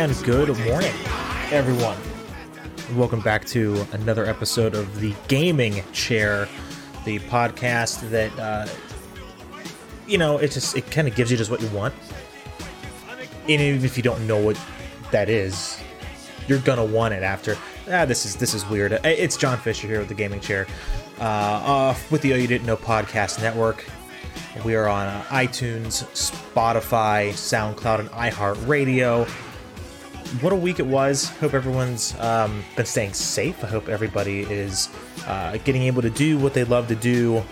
And good morning, everyone. Welcome back to another episode of the Gaming Chair, the podcast that, uh, you know, it just it kind of gives you just what you want. And even if you don't know what that is, you're gonna want it after. Ah, this is this is weird. It's Jon Fisher here with the Gaming Chair, uh, with the Oh You Didn't Know podcast network. We are on uh, iTunes, Spotify, SoundCloud, and iHeartRadio. What a week it was. Hope everyone's um, been staying safe. I hope everybody is uh, getting able to do what they love to do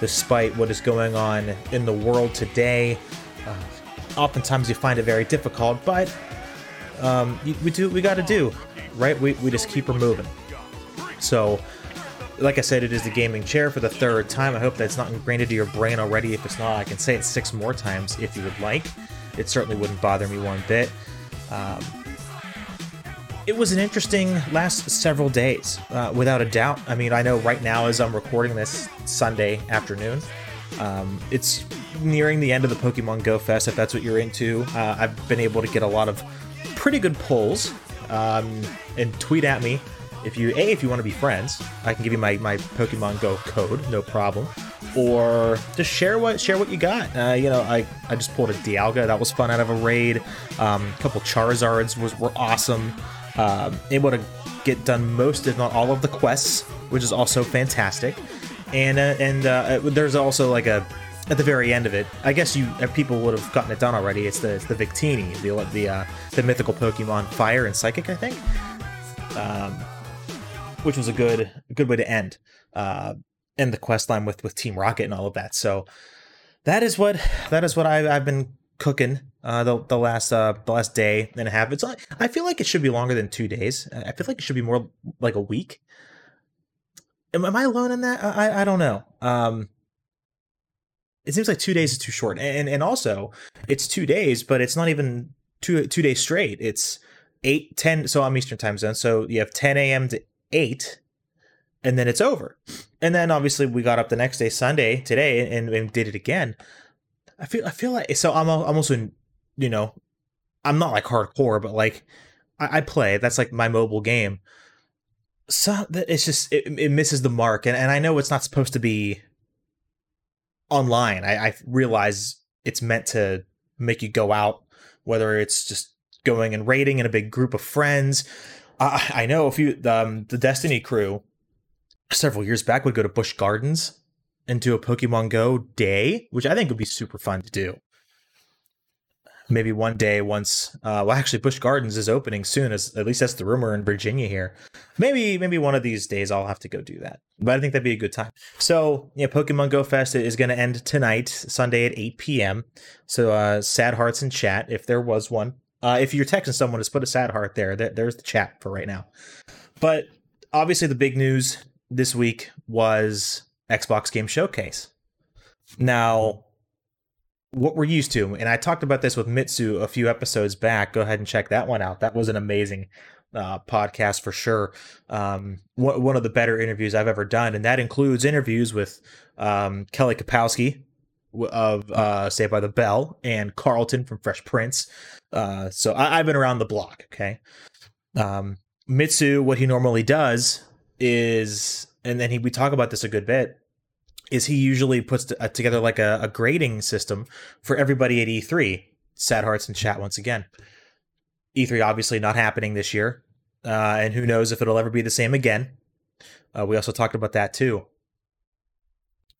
despite what is going on in the world today. Uh, oftentimes you find it very difficult, but um, we do we got to do, right? We, we just keep her moving. So, like I said, it is the gaming chair for the third time. I hope that's not ingrained into your brain already. If it's not, I can say it six more times if you would like. It certainly wouldn't bother me one bit. Um, it was an interesting last several days, uh, without a doubt. I mean, I know right now as I'm recording this Sunday afternoon, um, it's nearing the end of the Pokemon Go Fest. If that's what you're into, uh, I've been able to get a lot of pretty good polls. Um, and tweet at me if you a if you want to be friends i can give you my, my pokemon go code no problem or just share what share what you got uh, you know i i just pulled a dialga that was fun out of a raid um, a couple charizards was were awesome um, able to get done most if not all of the quests which is also fantastic and uh, and uh, there's also like a at the very end of it, I guess you uh, people would have gotten it done already. It's the it's the Victini, the the uh, the mythical Pokemon Fire and Psychic, I think. Um, which was a good good way to end uh, end the quest line with with Team Rocket and all of that. So that is what that is what I've, I've been cooking uh, the the last uh, the last day and a half. It's like, I feel like it should be longer than two days. I feel like it should be more like a week. Am, am I alone in that? I I don't know. Um, it seems like two days is too short, and and also it's two days, but it's not even two two days straight. It's eight ten. So I'm Eastern time zone. So you have 10 a.m. to eight, and then it's over. And then obviously we got up the next day, Sunday, today, and, and did it again. I feel I feel like so I'm I'm also you know I'm not like hardcore, but like I, I play. That's like my mobile game. So it's just it, it misses the mark, and and I know it's not supposed to be online. I, I realize it's meant to make you go out, whether it's just going and raiding in a big group of friends uh, I know a few um, the Destiny crew several years back would go to Busch Gardens and do a Pokemon Go day, which I think would be super fun to do. Maybe one day, once. Uh, well, actually, Busch Gardens is opening soon. As at least that's the rumor in Virginia here. Maybe, maybe one of these days I'll have to go do that. But I think that'd be a good time. So, yeah, Pokemon Go Fest is going to end tonight, Sunday at 8 p.m. So, uh, sad hearts in chat if there was one. Uh, if you're texting someone, just put a sad heart there. There's the chat for right now. But obviously, the big news this week was Xbox Game Showcase. Now, what we're used to, and I talked about this with Mitsu a few episodes back. Go ahead and check that one out. That was an amazing uh, podcast for sure. Um, one, one of the better interviews I've ever done, and that includes interviews with um, Kelly Kapowski, of uh, Saved by the Bell and Carlton from Fresh Prince. Uh, so I, have been around the block. Okay. Um, Mitsu, what he normally does is, and then he, we talk about this a good bit, is he usually puts uh, together like a, a, grading system for everybody at E3. Sad hearts and chat once again. E3 obviously not happening this year, uh, and who knows if it'll ever be the same again. Uh, we also talked about that too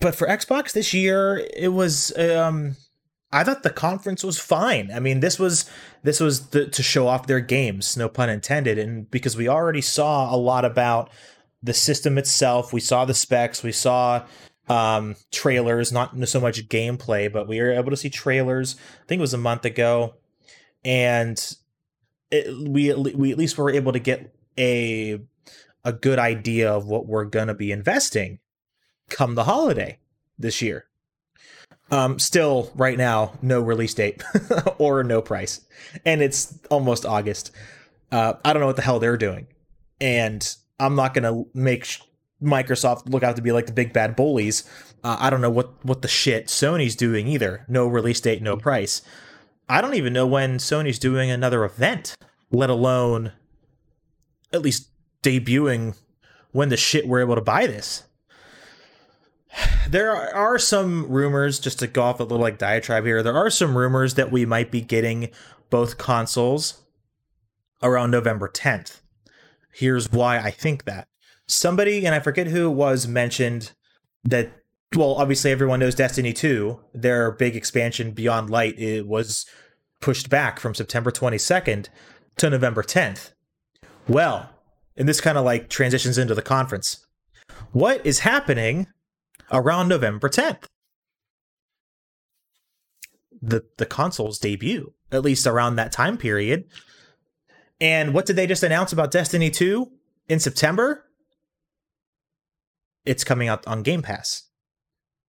but for Xbox this year, it was. Um, I thought the conference was fine. I mean, this was this was the, to show off their games, no pun intended, and because we already saw a lot about the system itself, we saw the specs, we saw um, trailers, not so much gameplay, but we were able to see trailers. I think it was a month ago, and it, we we at least were able to get a a good idea of what we're gonna be investing come the holiday this year. Um, still, right now, no release date or no price, and it's almost August. Uh, I don't know what the hell they're doing, and I'm not gonna make Microsoft look out to be like the big bad bullies. Uh, I don't know what what the shit Sony's doing either. No release date, no price. I don't even know when Sony's doing another event. let alone at least debuting when the shit we're able to buy this. There are some rumors, just to go off a little like diatribe here, there are some rumors that we might be getting both consoles around November 10th. Here's why I think that. Somebody, and I forget who was, mentioned that, well, obviously everyone knows Destiny 2, their big expansion Beyond Light, it was pushed back from September 22nd to November 10th. Well, and this kind of like transitions into the conference. What is happening around November 10th? The the console's debut, at least around that time period. And what did they just announce about Destiny 2 in September? It's coming out on Game Pass.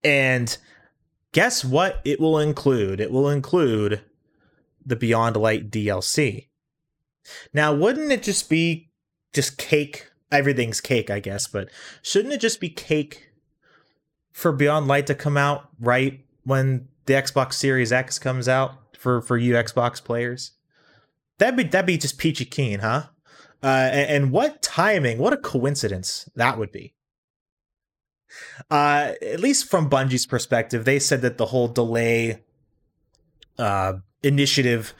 And guess what it will include? It will include the Beyond Light DLC. Now, wouldn't it just be just cake? Everything's cake, I guess, but shouldn't it just be cake for Beyond Light to come out right when the Xbox Series X comes out for for you Xbox players? That'd be that'd be just peachy keen, huh? Uh, and, and what timing? What a coincidence that would be. Uh, at least from Bungie's perspective, they said that the whole delay uh, initiative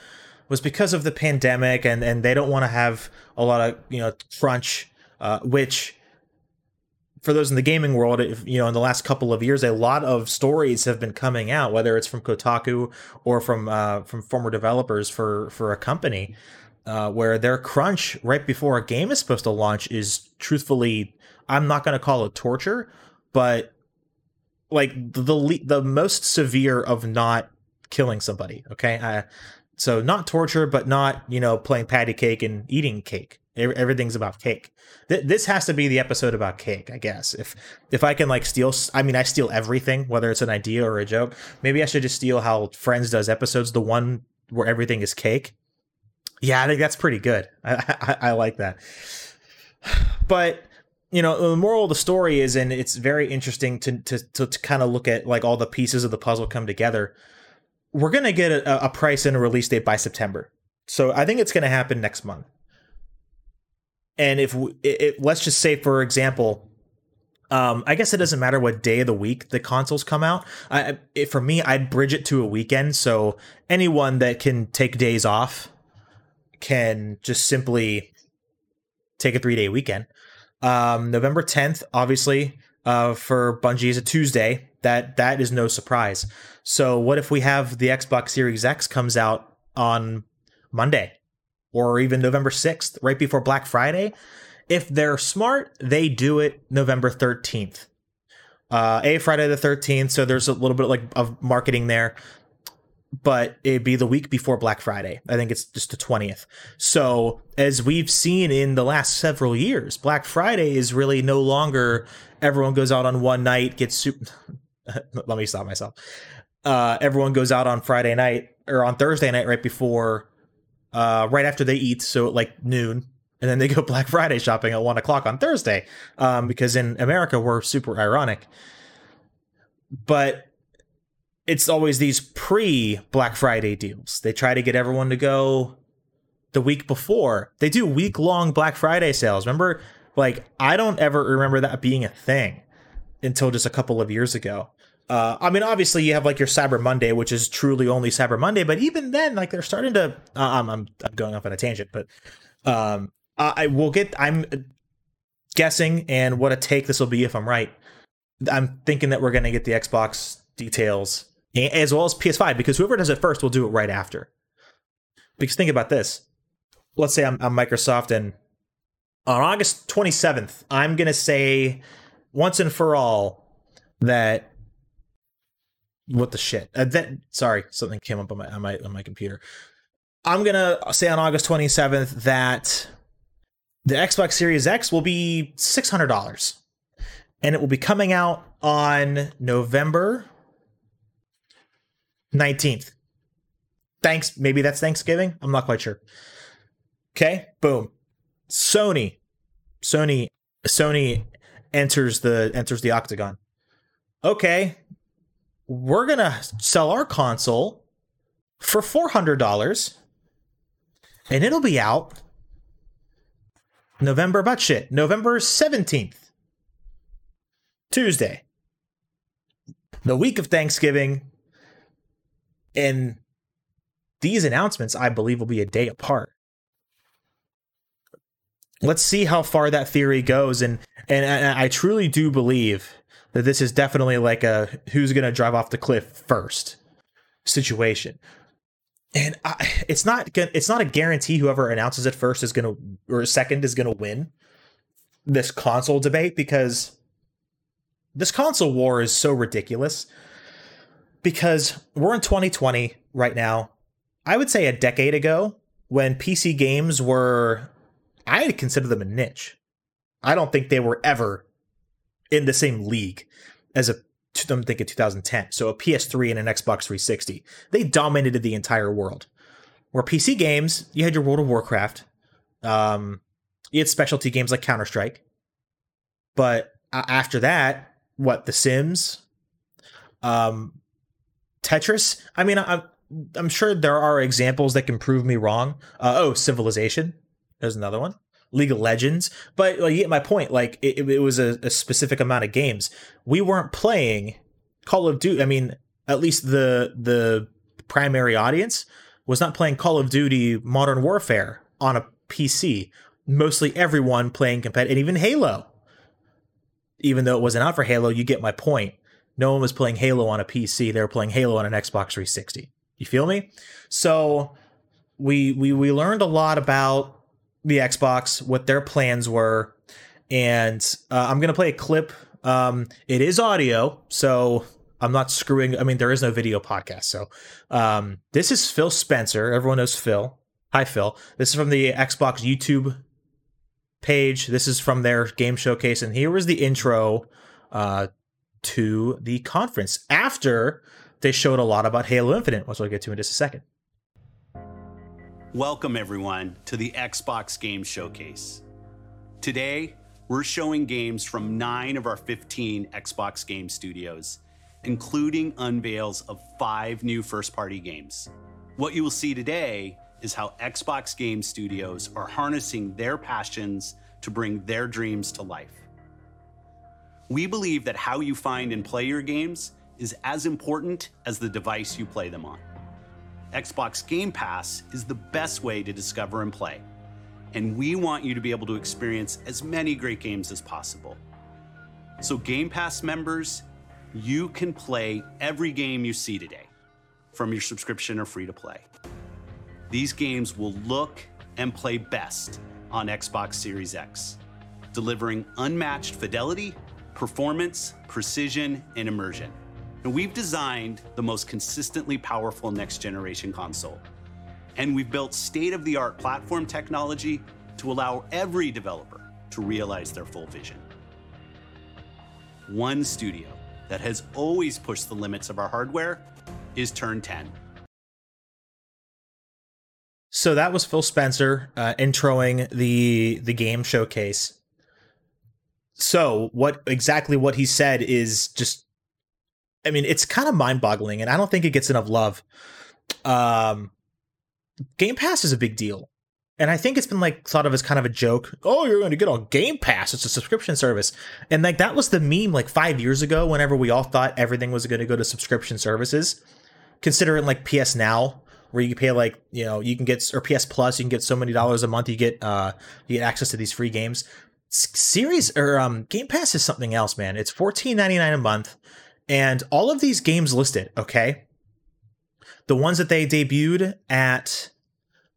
was because of the pandemic and and they don't want to have a lot of you know crunch uh, which for those in the gaming world if, you know in the last couple of years a lot of stories have been coming out whether it's from Kotaku or from uh, from former developers for for a company uh, where their crunch right before a game is supposed to launch is truthfully I'm not going to call it torture but like the the most severe of not killing somebody okay I, so not torture, but not you know playing patty cake and eating cake. Everything's about cake. Th- this has to be the episode about cake, I guess. If if I can like steal, I mean, I steal everything, whether it's an idea or a joke. Maybe I should just steal how Friends does episodes, the one where everything is cake. Yeah, I think that's pretty good. I, I, I like that. But you know, the moral of the story is, and it's very interesting to to to, to kind of look at like all the pieces of the puzzle come together we're going to get a, a, price and a release date by September. So I think it's going to happen next month. And if it, let's just say, for example, um, I guess it doesn't matter what day of the week the consoles come out. I, it, for me, I'd bridge it to a weekend. So anyone that can take days off can just simply take a three day weekend. Um, November 10th, obviously, uh, for Bungie is a Tuesday. That that is no surprise. So what if we have the Xbox Series X comes out on Monday or even November 6th, right before Black Friday? If they're smart, they do it November 13th. Uh, a Friday the 13th, so there's a little bit like of marketing there, but it'd be the week before Black Friday. I think it's just the 20th. So, as we've seen in the last several years, Black Friday is really no longer everyone goes out on one night, gets super. Let me stop myself uh, everyone goes out on Friday night or on Thursday night right before, uh, right after they eat, so like noon, and then they go Black Friday shopping at one o'clock on Thursday, um, because in America we're super ironic. But it's always these pre Black Friday deals. They try to get everyone to go the week before. They do week long Black Friday sales. Remember, like I don't ever remember that being a thing until just a couple of years ago. Uh, I mean, obviously, you have like your Cyber Monday, which is truly only Cyber Monday. But even then, like they're starting to. Uh, I'm, I'm going off on a tangent, but um, I will get. I'm guessing, and what a take this will be if I'm right. I'm thinking that we're going to get the Xbox details as well as PS5 because whoever does it first will do it right after. Because think about this. Let's say I'm, I'm Microsoft and on August 27th, I'm going to say once and for all that what the shit? Uh, that sorry, something came up on my on my on my computer. I'm gonna say on August 27th that the Xbox Series X will be six hundred dollars, and it will be coming out on November 19th. Thanks. Maybe that's Thanksgiving. I'm not quite sure. Okay. Boom. Sony. Sony. Sony enters the enters the octagon. Okay, we're to sell our console for $400 and it'll be out November but shit, November 17th. Tuesday. The week of Thanksgiving. And these announcements, I believe, will be a day apart. Let's see how far that theory goes. And and, I truly do believe that this is definitely like a who's gonna drive off the cliff first situation and I, it's not it's not a guarantee whoever announces it first is going to or second is going to win this console debate because this console war is so ridiculous because we're in 2020 right now i would say a decade ago when pc games were i consider them a niche i don't think they were ever in the same league as a I'm thinking 2010. So a PS3 and an Xbox 360. They dominated the entire world. Where PC games, you had your World of Warcraft, um, you had specialty games like Counter Strike, but uh, after that, what The Sims, um, Tetris. I mean, I'm I'm sure there are examples that can prove me wrong. Uh, oh, Civilization. There's another one. League of Legends. But like, you get my point. Like it, it was a, a, specific amount of games. We weren't playing Call of Duty. I mean, at least the the primary audience was not playing Call of Duty Modern Warfare on a PC. Mostly everyone playing competitive, and even Halo. Even though it wasn't out for Halo, you get my point. No one was playing Halo on a PC. They were playing Halo on an Xbox 360. You feel me? So we we we learned a lot about the Xbox, what their plans were, and uh, I'm gonna play a clip. Um, it is audio, so I'm not screwing. I mean, there is no video podcast, so um, this is Phil Spencer. Everyone knows Phil. Hi, Phil. This is from the Xbox YouTube page. This is from their game showcase, and here was the intro uh, to the conference after they showed a lot about Halo Infinite, which we'll get to in just a second. Welcome, everyone, to the Xbox Game Showcase. Today, we're showing games from nine of our 15 Xbox game studios, including unveils of five new first party games. What you will see today is how Xbox game studios are harnessing their passions to bring their dreams to life. We believe that how you find and play your games is as important as the device you play them on. Xbox Game Pass is the best way to discover and play. And we want you to be able to experience as many great games as possible. So, Game Pass members, you can play every game you see today from your subscription or free to play. These games will look and play best on Xbox Series X, delivering unmatched fidelity, performance, precision, and immersion. And we've designed the most consistently powerful next generation console. And we've built state of the art platform technology to allow every developer to realize their full vision. One studio that has always pushed the limits of our hardware is Turn 10. So that was Phil Spencer uh, introing the the game showcase. So what exactly what he said is just I mean, it's kind of mind boggling, and I don't think it gets enough love. Um, Game Pass is a big deal. And I think it's been like thought of as kind of a joke. Oh, you're going to get on Game Pass. It's a subscription service. And like that was the meme like five years ago whenever we all thought everything was going to go to subscription services. Considering like PS Now, where you pay like, you know, you can get, or PS Plus, you can get so many dollars a month. You get, uh, you get access to these free games. Series or um, Game Pass is something else, man. It's fourteen ninety nine a month. And all of these games listed, okay? The ones that they debuted at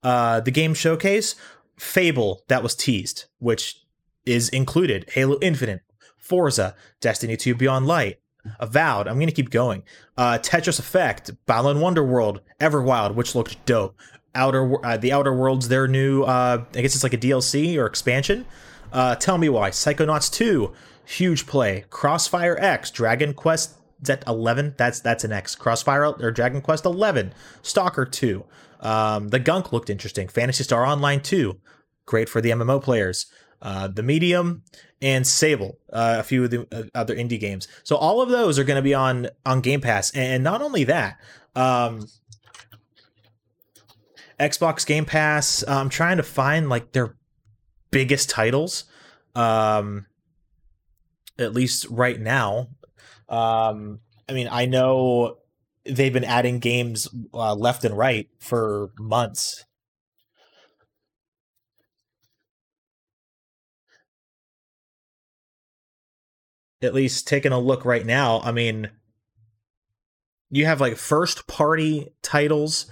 uh, the game showcase, Fable, that was teased, which is included, Halo Infinite, Forza, Destiny 2 Beyond Light, Avowed, I'm to keep going. Uh, Tetris Effect, Balan Wonderworld, Everwild, which looked dope. Outer, uh, the Outer Worlds, their new, uh, I guess it's like a DLC or expansion. Uh, tell me why. Psychonauts 2, huge play. Crossfire X, Dragon Quest is that 11 that's that's an x crossfire or dragon quest 11 stalker 2 um, the gunk looked interesting Phantasy Star Online 2 great for the mmo players uh, the medium and sable uh, a few of the uh, other indie games so all of those are going to be on on game pass and not only that um, Xbox Game Pass. I'm trying to find like their biggest titles. Um, at least right now. Um, I mean, I know they've been adding games uh, left and right for months. At least taking a look right now, I mean, you have like first party titles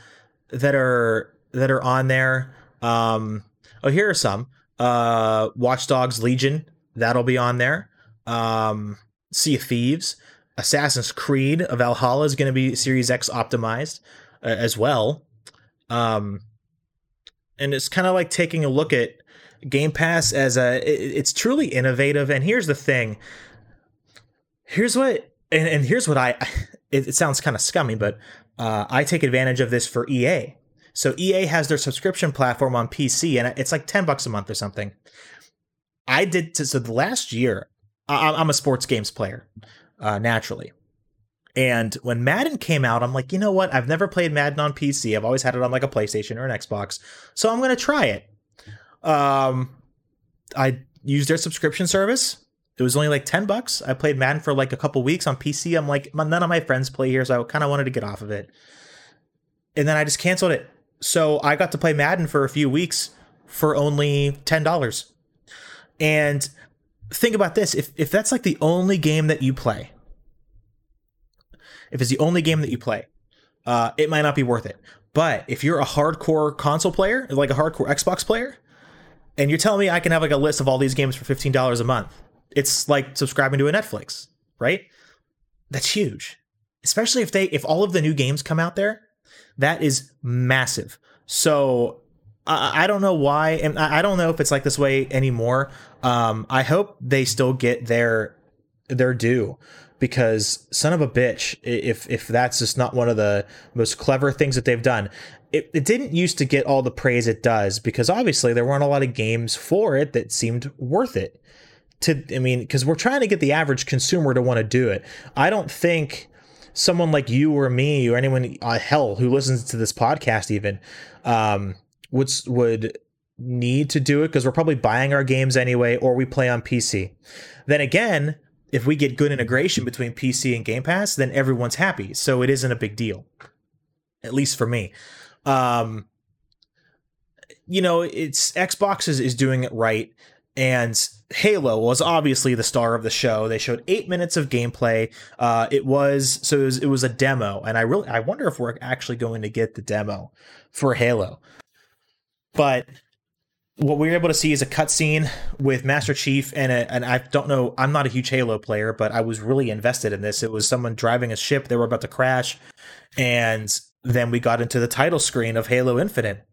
that are that are on there. Um, oh, here are some. Uh, Watch Dogs Legion that'll be on there. Um, Sea of Thieves, Assassin's Creed of Valhalla is going to be Series X optimized uh, as well. Um, and it's kind of like taking a look at Game Pass as a it, it's truly innovative. And here's the thing. Here's what and, and here's what I it, it sounds kind of scummy, but uh, I take advantage of this for EA. So EA has their subscription platform on PC, and it's like ten bucks a month or something. I did so the last year. I, am a sports games player, uh, naturally, and when Madden came out, I'm like, you know what? I've never played Madden on PC. I've always had it on like a PlayStation or an Xbox, so I'm gonna try it. Um, I used their subscription service. It was only like 10 bucks. I played Madden for like a couple weeks on PC. I'm like, none of my friends play here, so I kind of wanted to get off of it. And then I just canceled it. So I got to play Madden for a few weeks for only $10. And think about this if, if that's like the only game that you play, if it's the only game that you play, uh, it might not be worth it. But if you're a hardcore console player, like a hardcore Xbox player, and you're telling me I can have like a list of all these games for $15 a month, it's like subscribing to a Netflix, right? That's huge. Especially if they if all of the new games come out there, that is massive. So I, I don't know why, and I, I don't know if it's like this way anymore. Um, I hope they still get their their due because son of a bitch if if that's just not one of the most clever things that they've done it, it didn't used to get all the praise it does because obviously there weren't a lot of games for it that seemed worth it to I mean, because we're trying to get the average consumer to want to do it. I don't think someone like you or me or anyone uh, hell who listens to this podcast even um, would would need to do it because we're probably buying our games anyway or we play on PC. Then again, if we get good integration between PC and Game Pass, then everyone's happy. So it isn't a big deal. At least for me. Um, you know, it's Xbox is, is doing it right and Halo was obviously the star of the show. They showed eight minutes of gameplay. Uh, it was so it was, it was a demo, and I really I wonder if we're actually going to get the demo for Halo. But what we were able to see is a cutscene with Master Chief and a, and I don't know I'm not a huge Halo player, but I was really invested in this. It was someone driving a ship; they were about to crash, and then we got into the title screen of Halo Infinite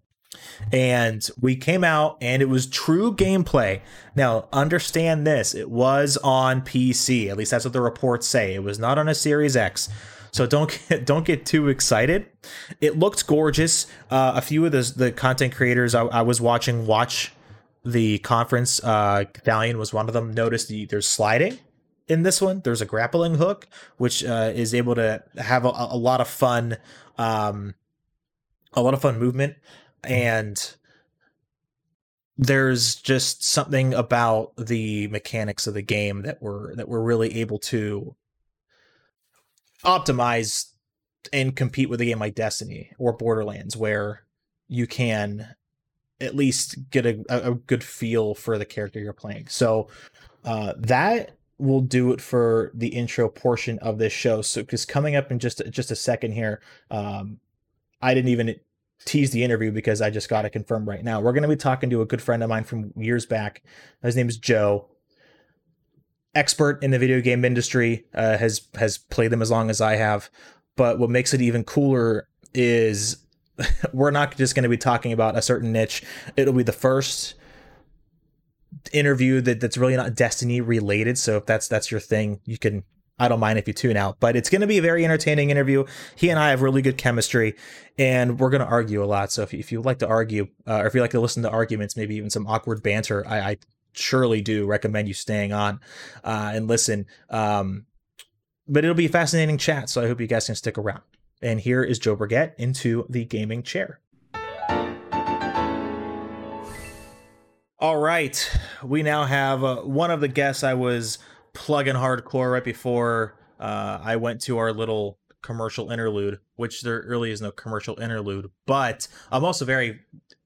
and we came out and it was true gameplay. Now, understand this, it was on PC. At least that's what the reports say. It was not on a Series X. So don't get, don't get too excited. It looked gorgeous. Uh, a few of the the content creators I, I was watching watch the conference. Uh, Thalion was one of them. Noticed the, there's sliding in this one. There's a grappling hook, which uh, is able to have a, a lot of fun, um, a lot of fun movement and there's just something about the mechanics of the game that we're that we're really able to optimize and compete with a game like Destiny or Borderlands where you can at least get a, a good feel for the character you're playing. So uh, that will do it for the intro portion of this show. So because coming up in just just a second here, um, I didn't even tease the interview because I just got to confirm right now. We're going to be talking to a good friend of mine from years back. His name is Joe. Expert in the video game industry, uh, has has played them as long as I have. But what makes it even cooler is we're not just going to be talking about a certain niche. It'll be the first interview that that's really not Destiny related. So if that's that's your thing, you can I don't mind if you tune out, but it's going to be a very entertaining interview. He and I have really good chemistry, and we're going to argue a lot. So if, if you like to argue, uh, or if you like to listen to arguments, maybe even some awkward banter, I, I surely do recommend you staying on uh, and listen. Um, but it'll be a fascinating chat, so I hope you guys can stick around. And here is Joe Burgett into the gaming chair. All right, we now have uh, one of the guests I was plugging hardcore right before uh, I went to our little commercial interlude, which there really is no commercial interlude, but I'm also very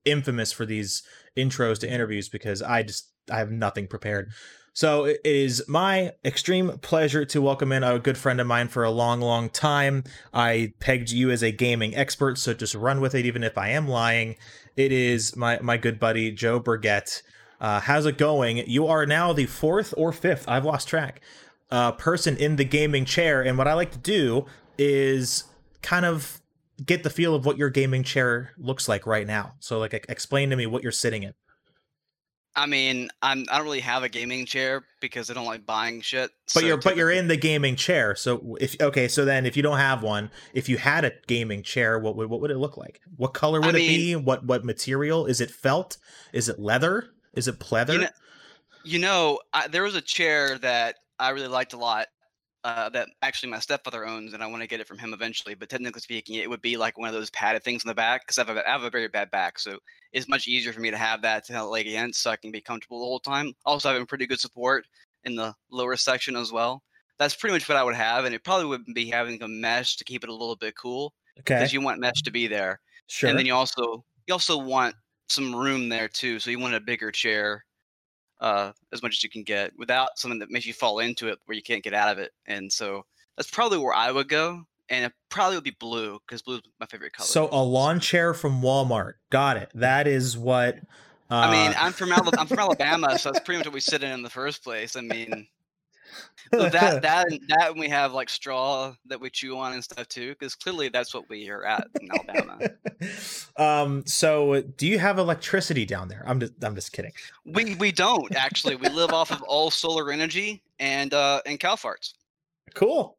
infamous for these intros to interviews because I just I have nothing prepared. So it is my extreme pleasure to welcome in a good friend of mine for a long, long time. I pegged you as a gaming expert, so just run with it, even if I am lying. It is my my good buddy Joe Burgett. Uh, how's it going? You are now the fourth or fifth, I've lost track, uh, person in the gaming chair. And what I like to do is kind of get the feel of what your gaming chair looks like right now. So, like, explain to me what you're sitting in. I mean, I'm I don't really have a gaming chair because I don't like buying shit. But so you're but you're in the gaming chair. So if okay, so then if you don't have one, if you had a gaming chair, what would what would it look like? What color would I it mean, be? What what material? Is it felt? Is it leather? Is it pleather? You know, you know I, there was a chair that I really liked a lot uh, that actually my stepfather owns, and I want to get it from him eventually. But technically speaking, it would be like one of those padded things in the back because I, have have a very bad back, so it's much easier for me to have that to leg against, so I can be comfortable the whole time. Also, having pretty good support in the lower section as well. That's pretty much what I would have, and it probably would be having a mesh to keep it a little bit cool. Okay. Because you want mesh to be there. Sure. And then you also you also want some room there too, so you want a bigger chair uh, as much as you can get without something that makes you fall into it where you can't get out of it. And so that's probably where I would go. And it probably would be blue because blue is my favorite color. So a lawn chair from Walmart. Got it. That is what. Uh... I mean, I'm from Alabama, I'm from Alabama, so that's pretty much what we sit in in the first place. I mean, so that that that we have like straw that we chew on and stuff too, because clearly that's what we are at in Alabama. um. So, do you have electricity down there? I'm just I'm just kidding. We we don't actually. We live off of all solar energy and uh and cow farts. Cool.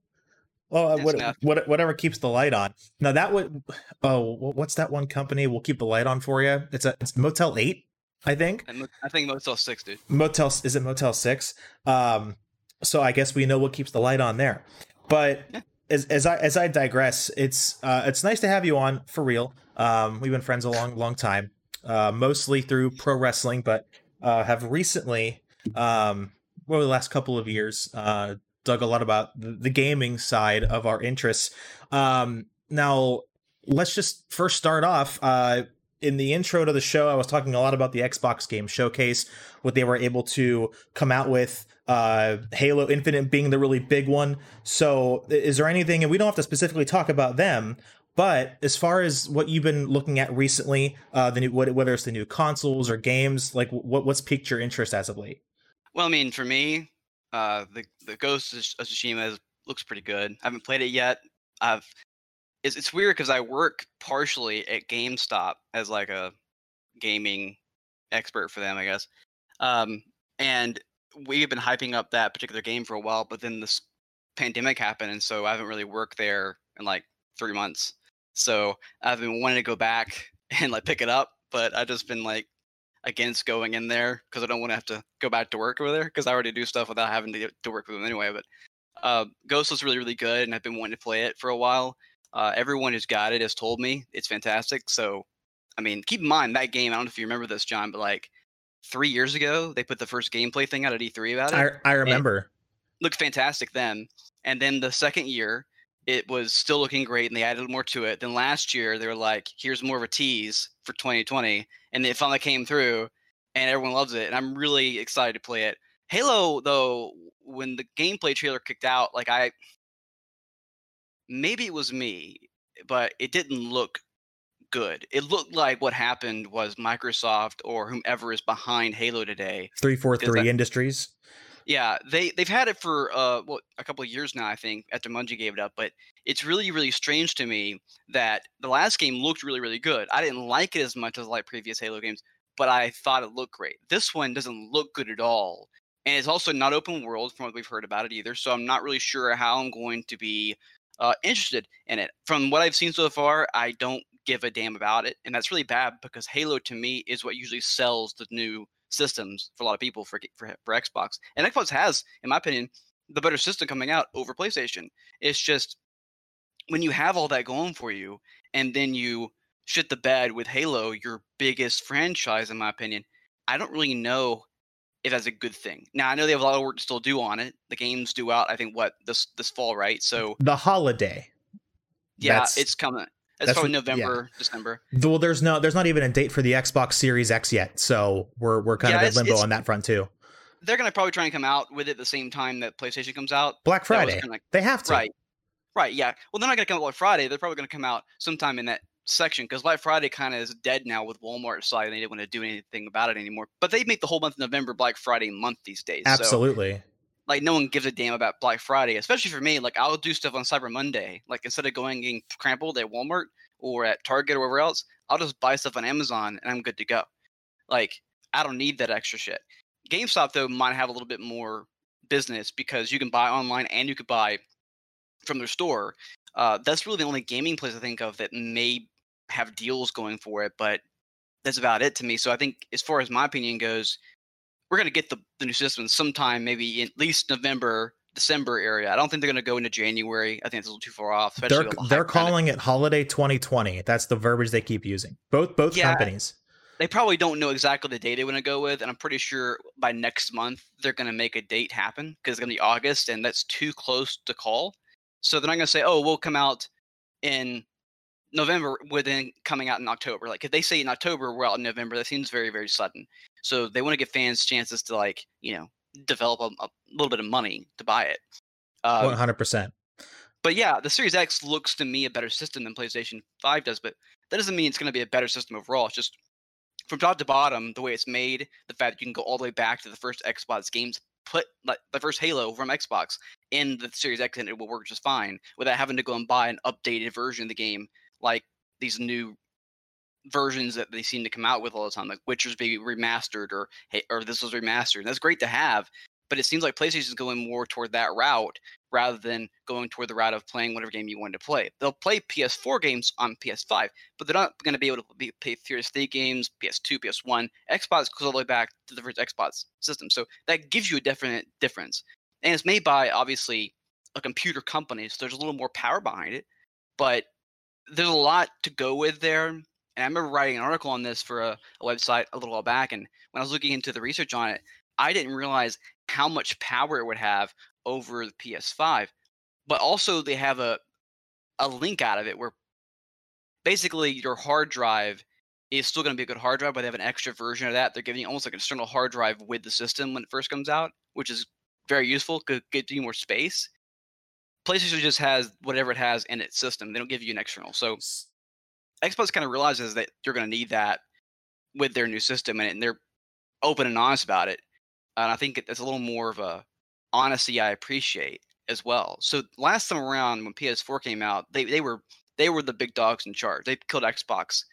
Well, uh, what, what, whatever keeps the light on. Now that would. Oh, what's that one company? will keep the light on for you. It's a it's Motel Eight, I think. I think Motel Six, dude. Motel is it Motel Six? Um, so I guess we know what keeps the light on there. But yeah. as, as I as I digress, it's uh, it's nice to have you on for real. Um, we've been friends a long long time, uh, mostly through pro wrestling, but uh, have recently, um, well, the last couple of years, uh, dug a lot about the, the gaming side of our interests. Um, now, let's just first start off. Uh, in the intro to the show, I was talking a lot about the Xbox Game Showcase, what they were able to come out with uh, Halo Infinite being the really big one. So, is there anything, and we don't have to specifically talk about them, but as far as what you've been looking at recently, uh, the new, whether it's the new consoles or games, like what what's piqued your interest as of late? Well, I mean, for me, uh, the the Ghost of Tsushima looks pretty good. I haven't played it yet. I've it's it's weird because I work partially at GameStop as like a gaming expert for them, I guess. Um, and we've been hyping up that particular game for a while, but then this pandemic happened, and so I haven't really worked there in like three months. So I've been wanting to go back and like pick it up, but I've just been like against going in there because I don't want to have to go back to work over there because I already do stuff without having to to work with them anyway. But uh, Ghost was really really good, and I've been wanting to play it for a while. Uh, everyone who's got it has told me it's fantastic. So, I mean, keep in mind that game. I don't know if you remember this, Jon, but like three years ago, they put the first gameplay thing out at E3 about it. I, I remember. Looked fantastic then. And then the second year, it was still looking great and they added more to it. Then last year, they were like, here's more of a tease for 2020. And it finally came through and everyone loves it. And I'm really excited to play it. Halo, though, when the gameplay trailer kicked out, like I, maybe it was me, but it didn't look good. It looked like what happened was Microsoft or whomever is behind Halo today. Three four three Industries. Yeah, they they've had it for uh well a couple of years now, I think, after Bungie gave it up. But it's really really strange to me that the last game looked really really good. I didn't like it as much as like previous Halo games, but I thought it looked great. This one doesn't look good at all, and it's also not open world from what we've heard about it either. So I'm not really sure how I'm going to be uh, interested in it. From what I've seen so far, I don't give a damn about it, and that's really bad because Halo to me is what usually sells the new systems for a lot of people for for, for Xbox. And Xbox has, in my opinion, the better system coming out over PlayStation. It's just when you have all that going for you, and then you shit the bed with Halo, your biggest franchise, in my opinion, I don't really know if that's a good thing. Now I know they have a lot of work to still do on it. The game's due out, I think, what this this fall, right? So the holiday. yeah, That's- it's coming. It's that's probably what- yeah. November, December. Well, there's no, there's not even a date for the Xbox Series X yet, so we're we're kind Yeah, of in limbo on that front too. They're gonna probably try and come out with it the same time that PlayStation comes out. Black Friday, kinda- they have to. Right. Right. Yeah. Well, they're not going to come out on Friday. They're probably going to come out sometime in that section because Black Friday kind of is dead now with Walmart side. and They didn't want to do anything about it anymore. But they make the whole month of November Black Friday month these days. So, Absolutely. Like, no one gives a damn about Black Friday, especially for me. Like, I'll do stuff on Cyber Monday. Like, instead of going and getting trampled at Walmart or at Target or wherever else, I'll just buy stuff on Amazon and I'm good to go. Like, I don't need that extra shit. GameStop, though, might have a little bit more business because you can buy online and you could buy from their store. Uh, that's really the only gaming place I think of that may have deals going for it, but that's about it to me. So I think, as far as my opinion goes, we're going to get the, the new system sometime, maybe in at least November, December area. I don't think they're going to go into January. I think it's a little too far off. They're the they're hype around it. calling it Holiday 2020. That's the verbiage they keep using. Both both Yeah. companies. they probably don't know exactly the date they want to go with, and I'm pretty sure by next month they're going to make a date happen because it's going to be August, and that's too close to call. So they're not going to say, "Oh, we'll come out in November," within coming out in October. Like if they say in October, we're out in November, that seems very, very sudden. So they want to give fans chances to like you know develop a, a little bit of money to buy it. Um, 100. percent but yeah, the Series X looks to me a better system than PlayStation 5 does, but that doesn't mean it's going to be a better system overall. It's just from top to bottom, the way it's made, the fact that you can go all the way back to the first Xbox games, put like the first Halo from Xbox in the Series X and it will work just fine without having to go and buy an updated version of the game like these new versions that they seem to come out with all the time, like Witcher's be remastered or hey, or this was remastered. That's great to have, but it seems like PlayStation's going more toward that route rather than going toward the route of playing whatever game you wanted to play. They'll play PS4 games on PS5, but they're not going to be able to play PS3 games, PS2, PS1. Xbox goes all the way back to the first Xbox system, so that gives you a definite difference. And it's made by obviously a computer company, so there's a little more power behind it, but there's a lot to go with there. And I remember writing an article on this for a, a website a little while back, and when I was looking into the research on it, I didn't realize how much power it would have over the PS5. But also they have a a link out of it where basically your hard drive is still going to be a good hard drive, but they have an extra version of that. They're giving you almost like an external hard drive with the system when it first comes out, which is very useful. Could give you more space. PlayStation just has whatever it has in its system. They don't give you an external. So Xbox kind of realizes that you're going to need that with their new system, and, and they're open and honest about it. And I think it's a little more of a honesty I appreciate as well. So last time around when PS4 came out, they they were they were the big dogs in charge. They killed Xbox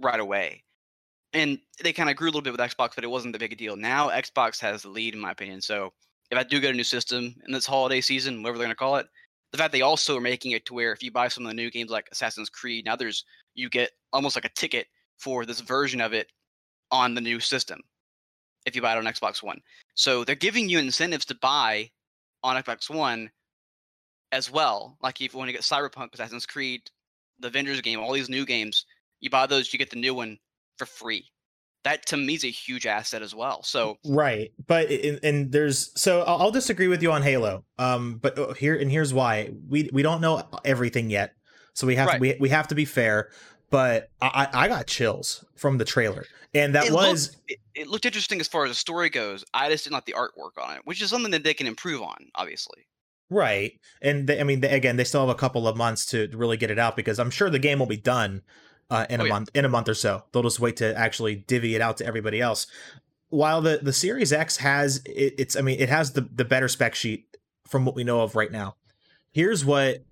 right away. And they kind of grew a little bit with Xbox, but it wasn't the big deal. Now Xbox has the lead in my opinion. So if I do get a new system in this holiday season, whatever they're gonna call it, the fact they also are making it to where if you buy some of the new games like Assassin's Creed, now there's you get almost like a ticket for this version of it on the new system if you buy it on Xbox One. So they're giving you incentives to buy on Xbox One as well. Like if you want to get Cyberpunk, Assassin's Creed, the Avengers game, all these new games, you buy those, you get the new one for free. That to me is a huge asset as well. So Right, but and there's so I'll, I'll disagree with you on Halo. Um, but uh, here and here's why we we don't know everything yet, so we have to we we have to be fair. But I I I got chills from the trailer, and that it was looked, it, it looked interesting as far as the story goes. I just didn't like the artwork on it, which is something that they can improve on, obviously. right. And they, I mean, they, again, they still have a couple of months to really get it out because I'm sure the game will be done uh, in Oh, a yeah. month in a month or so. They'll just wait to actually divvy it out to everybody else. While the the Series X has it, it's I mean it has the the better spec sheet from what we know of right now. Here's what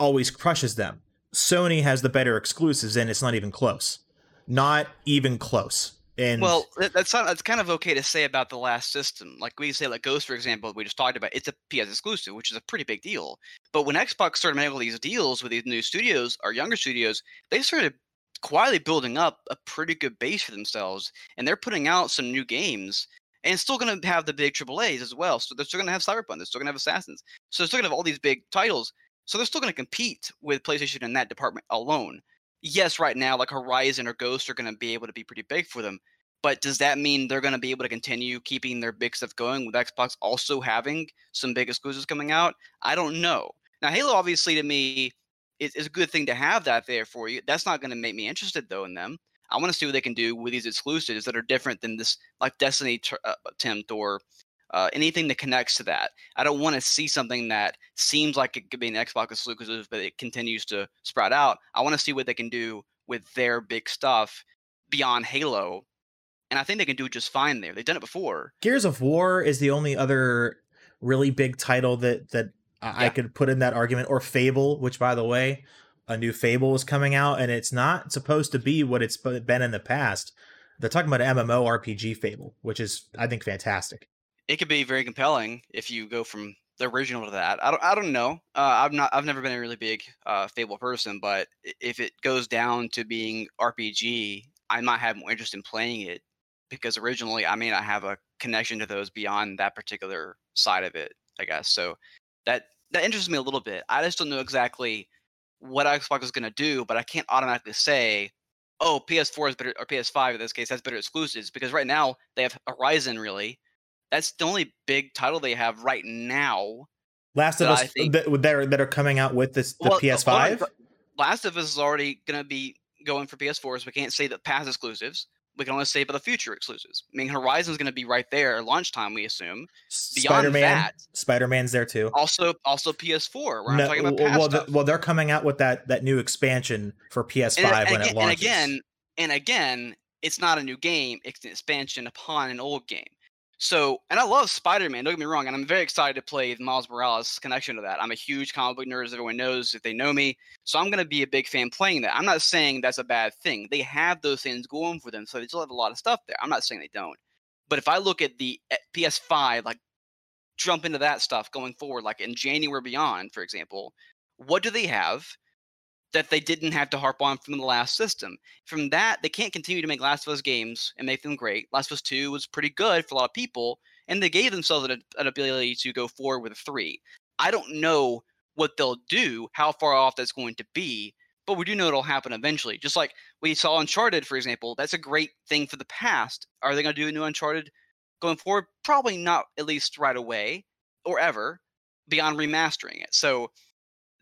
always crushes them. Sony has the better exclusives and it's not even close. Not even close. And Well, that's not, that's kind of okay to say about the last system. Like we say, like Ghost, for example, we just talked about. It's a PS exclusive, which is a pretty big deal. But when Xbox started making all these deals with these new studios or younger studios, they started quietly building up a pretty good base for themselves, and they're putting out some new games. And still going to have the big AAA's as well. So they're still going to have Cyberpunk. They're still going to have Assassins. So they're still going to have all these big titles. So they're still going to compete with PlayStation in that department alone. Yes, right now, like Horizon or Ghost are going to be able to be pretty big for them But does that mean they're going to be able to continue keeping their big stuff going with Xbox also having some big exclusives coming out? I don't know. Now, Halo, obviously, to me, is, is a good thing to have that there for you. That's not going to make me interested, though, in them. I want to see what they can do with these exclusives that are different than this, like Destiny uh, attempt or uh, anything that connects to that. I don't want to see something that seems like it could be an Xbox exclusive, but it continues to sprout out. I want to see what they can do with their big stuff beyond Halo and I think they can do just fine there. They've done it before. Gears of War is the only other really big title that that yeah. I could put in that argument, or Fable, which by the way, a new Fable is coming out, and it's not supposed to be what it's been in the past. They're talking about an MMO RPG Fable, which is I think fantastic. It could be very compelling if you go from the original to that. I don't, I don't know. Uh, I'm not. I've never been a really big uh, Fable person, but if it goes down to being RPG, I might have more interest in playing it because originally I may not have a connection to those beyond that particular side of it, I guess. So that that interests me a little bit. I just don't know exactly what Xbox is going to do, but I can't automatically say, oh, PS4 is better or PS5 in this case has better exclusives because right now they have Horizon. Really, that's the only big title they have right now. Last of Us think, that, that are that are coming out with this the well, PS5. Last of Us is already going to be going for PS4, so we can't say the past exclusives we can only say about the future exclusives. I mean, Horizon's going to be right there launch time, we assume. Beyond Spider-Man, that, Spider-Man's there too. Also, also PS4. We're no, talking about well, the, well, they're coming out with that that new expansion for PS5 and, when again, it launches. And again, and again, it's not a new game; it's an expansion upon an old game. So, and I love Spider Man, don't get me wrong, and I'm very excited to play Miles Morales connection to that. I'm a huge comic book nerd, as everyone knows if they know me. So, I'm going to be a big fan playing that. I'm not saying that's a bad thing. They have those things going for them, so they still have a lot of stuff there. I'm not saying they don't. But if I look at the eh, at PS5, like jump into that stuff going forward, like in January beyond, for example, what do they have? That they didn't have to harp on from the last system. From that, they can't continue to make Last of Us games and make them great. Last of Us 2 was pretty good for a lot of people, and they gave themselves an, an ability to go forward with a 3. I don't know what they'll do, how far off that's going to be, but we do know it'll happen eventually. Just like we saw Uncharted, for example, that's a great thing for the past. Are they going to do a new Uncharted going forward? Probably not, at least right away or ever, beyond remastering it. So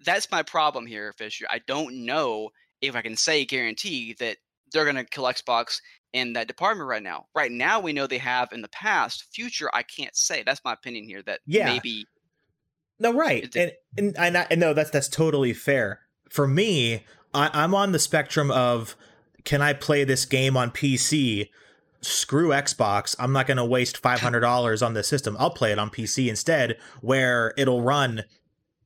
that's my problem here, Fisher. I don't know if I can say guarantee that they're going to kill Xbox in that department right now. Right now, we know they have in the past. Future, I can't say. That's my opinion here. That yeah. maybe. No, right, and and I, and no, that's that's totally fair. For me, I, I'm on the spectrum of can I play this game on PC? Screw Xbox. I'm not going to waste $500 on the system. I'll play it on PC instead, where it'll run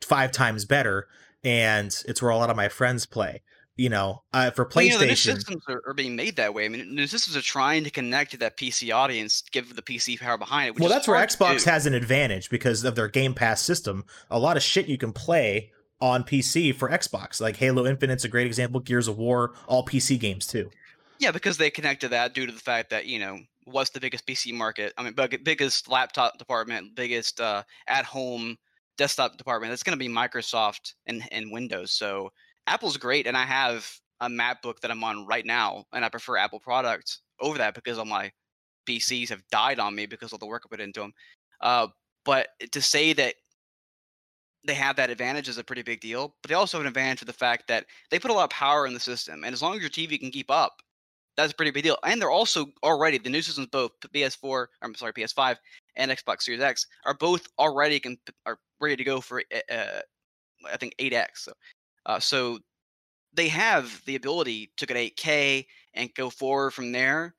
five times better, and it's where a lot of my friends play. You know, uh, for PlayStation, well, you know, the new systems are, are, being made that way. I mean, new systems are trying to connect to that PC audience, give the PC power behind it. well, that's where Xbox has an advantage because of their Game Pass system. A lot of shit you can play on PC for Xbox, like Halo Infinite's a great example. Gears of War, all PC games too. Yeah, because they connect to that due to the fact that you know what's the biggest PC market? I mean, biggest laptop department, biggest uh, at home desktop department, that's going to be Microsoft and, and Windows. So Apple's great, and I have a MacBook that I'm on right now, and I prefer Apple products over that because all my PCs have died on me because of the work I put into them. Uh, but to say that they have that advantage is a pretty big deal. But they also have an advantage for the fact that they put a lot of power in the system, and as long as your TV can keep up, that's a pretty big deal. And they're also already the new systems, both PS4, I'm sorry, PS5 and Xbox Series X, are both already can are ready to go for uh, I think 8X. So, uh, so they have the ability to get 8K and go forward from there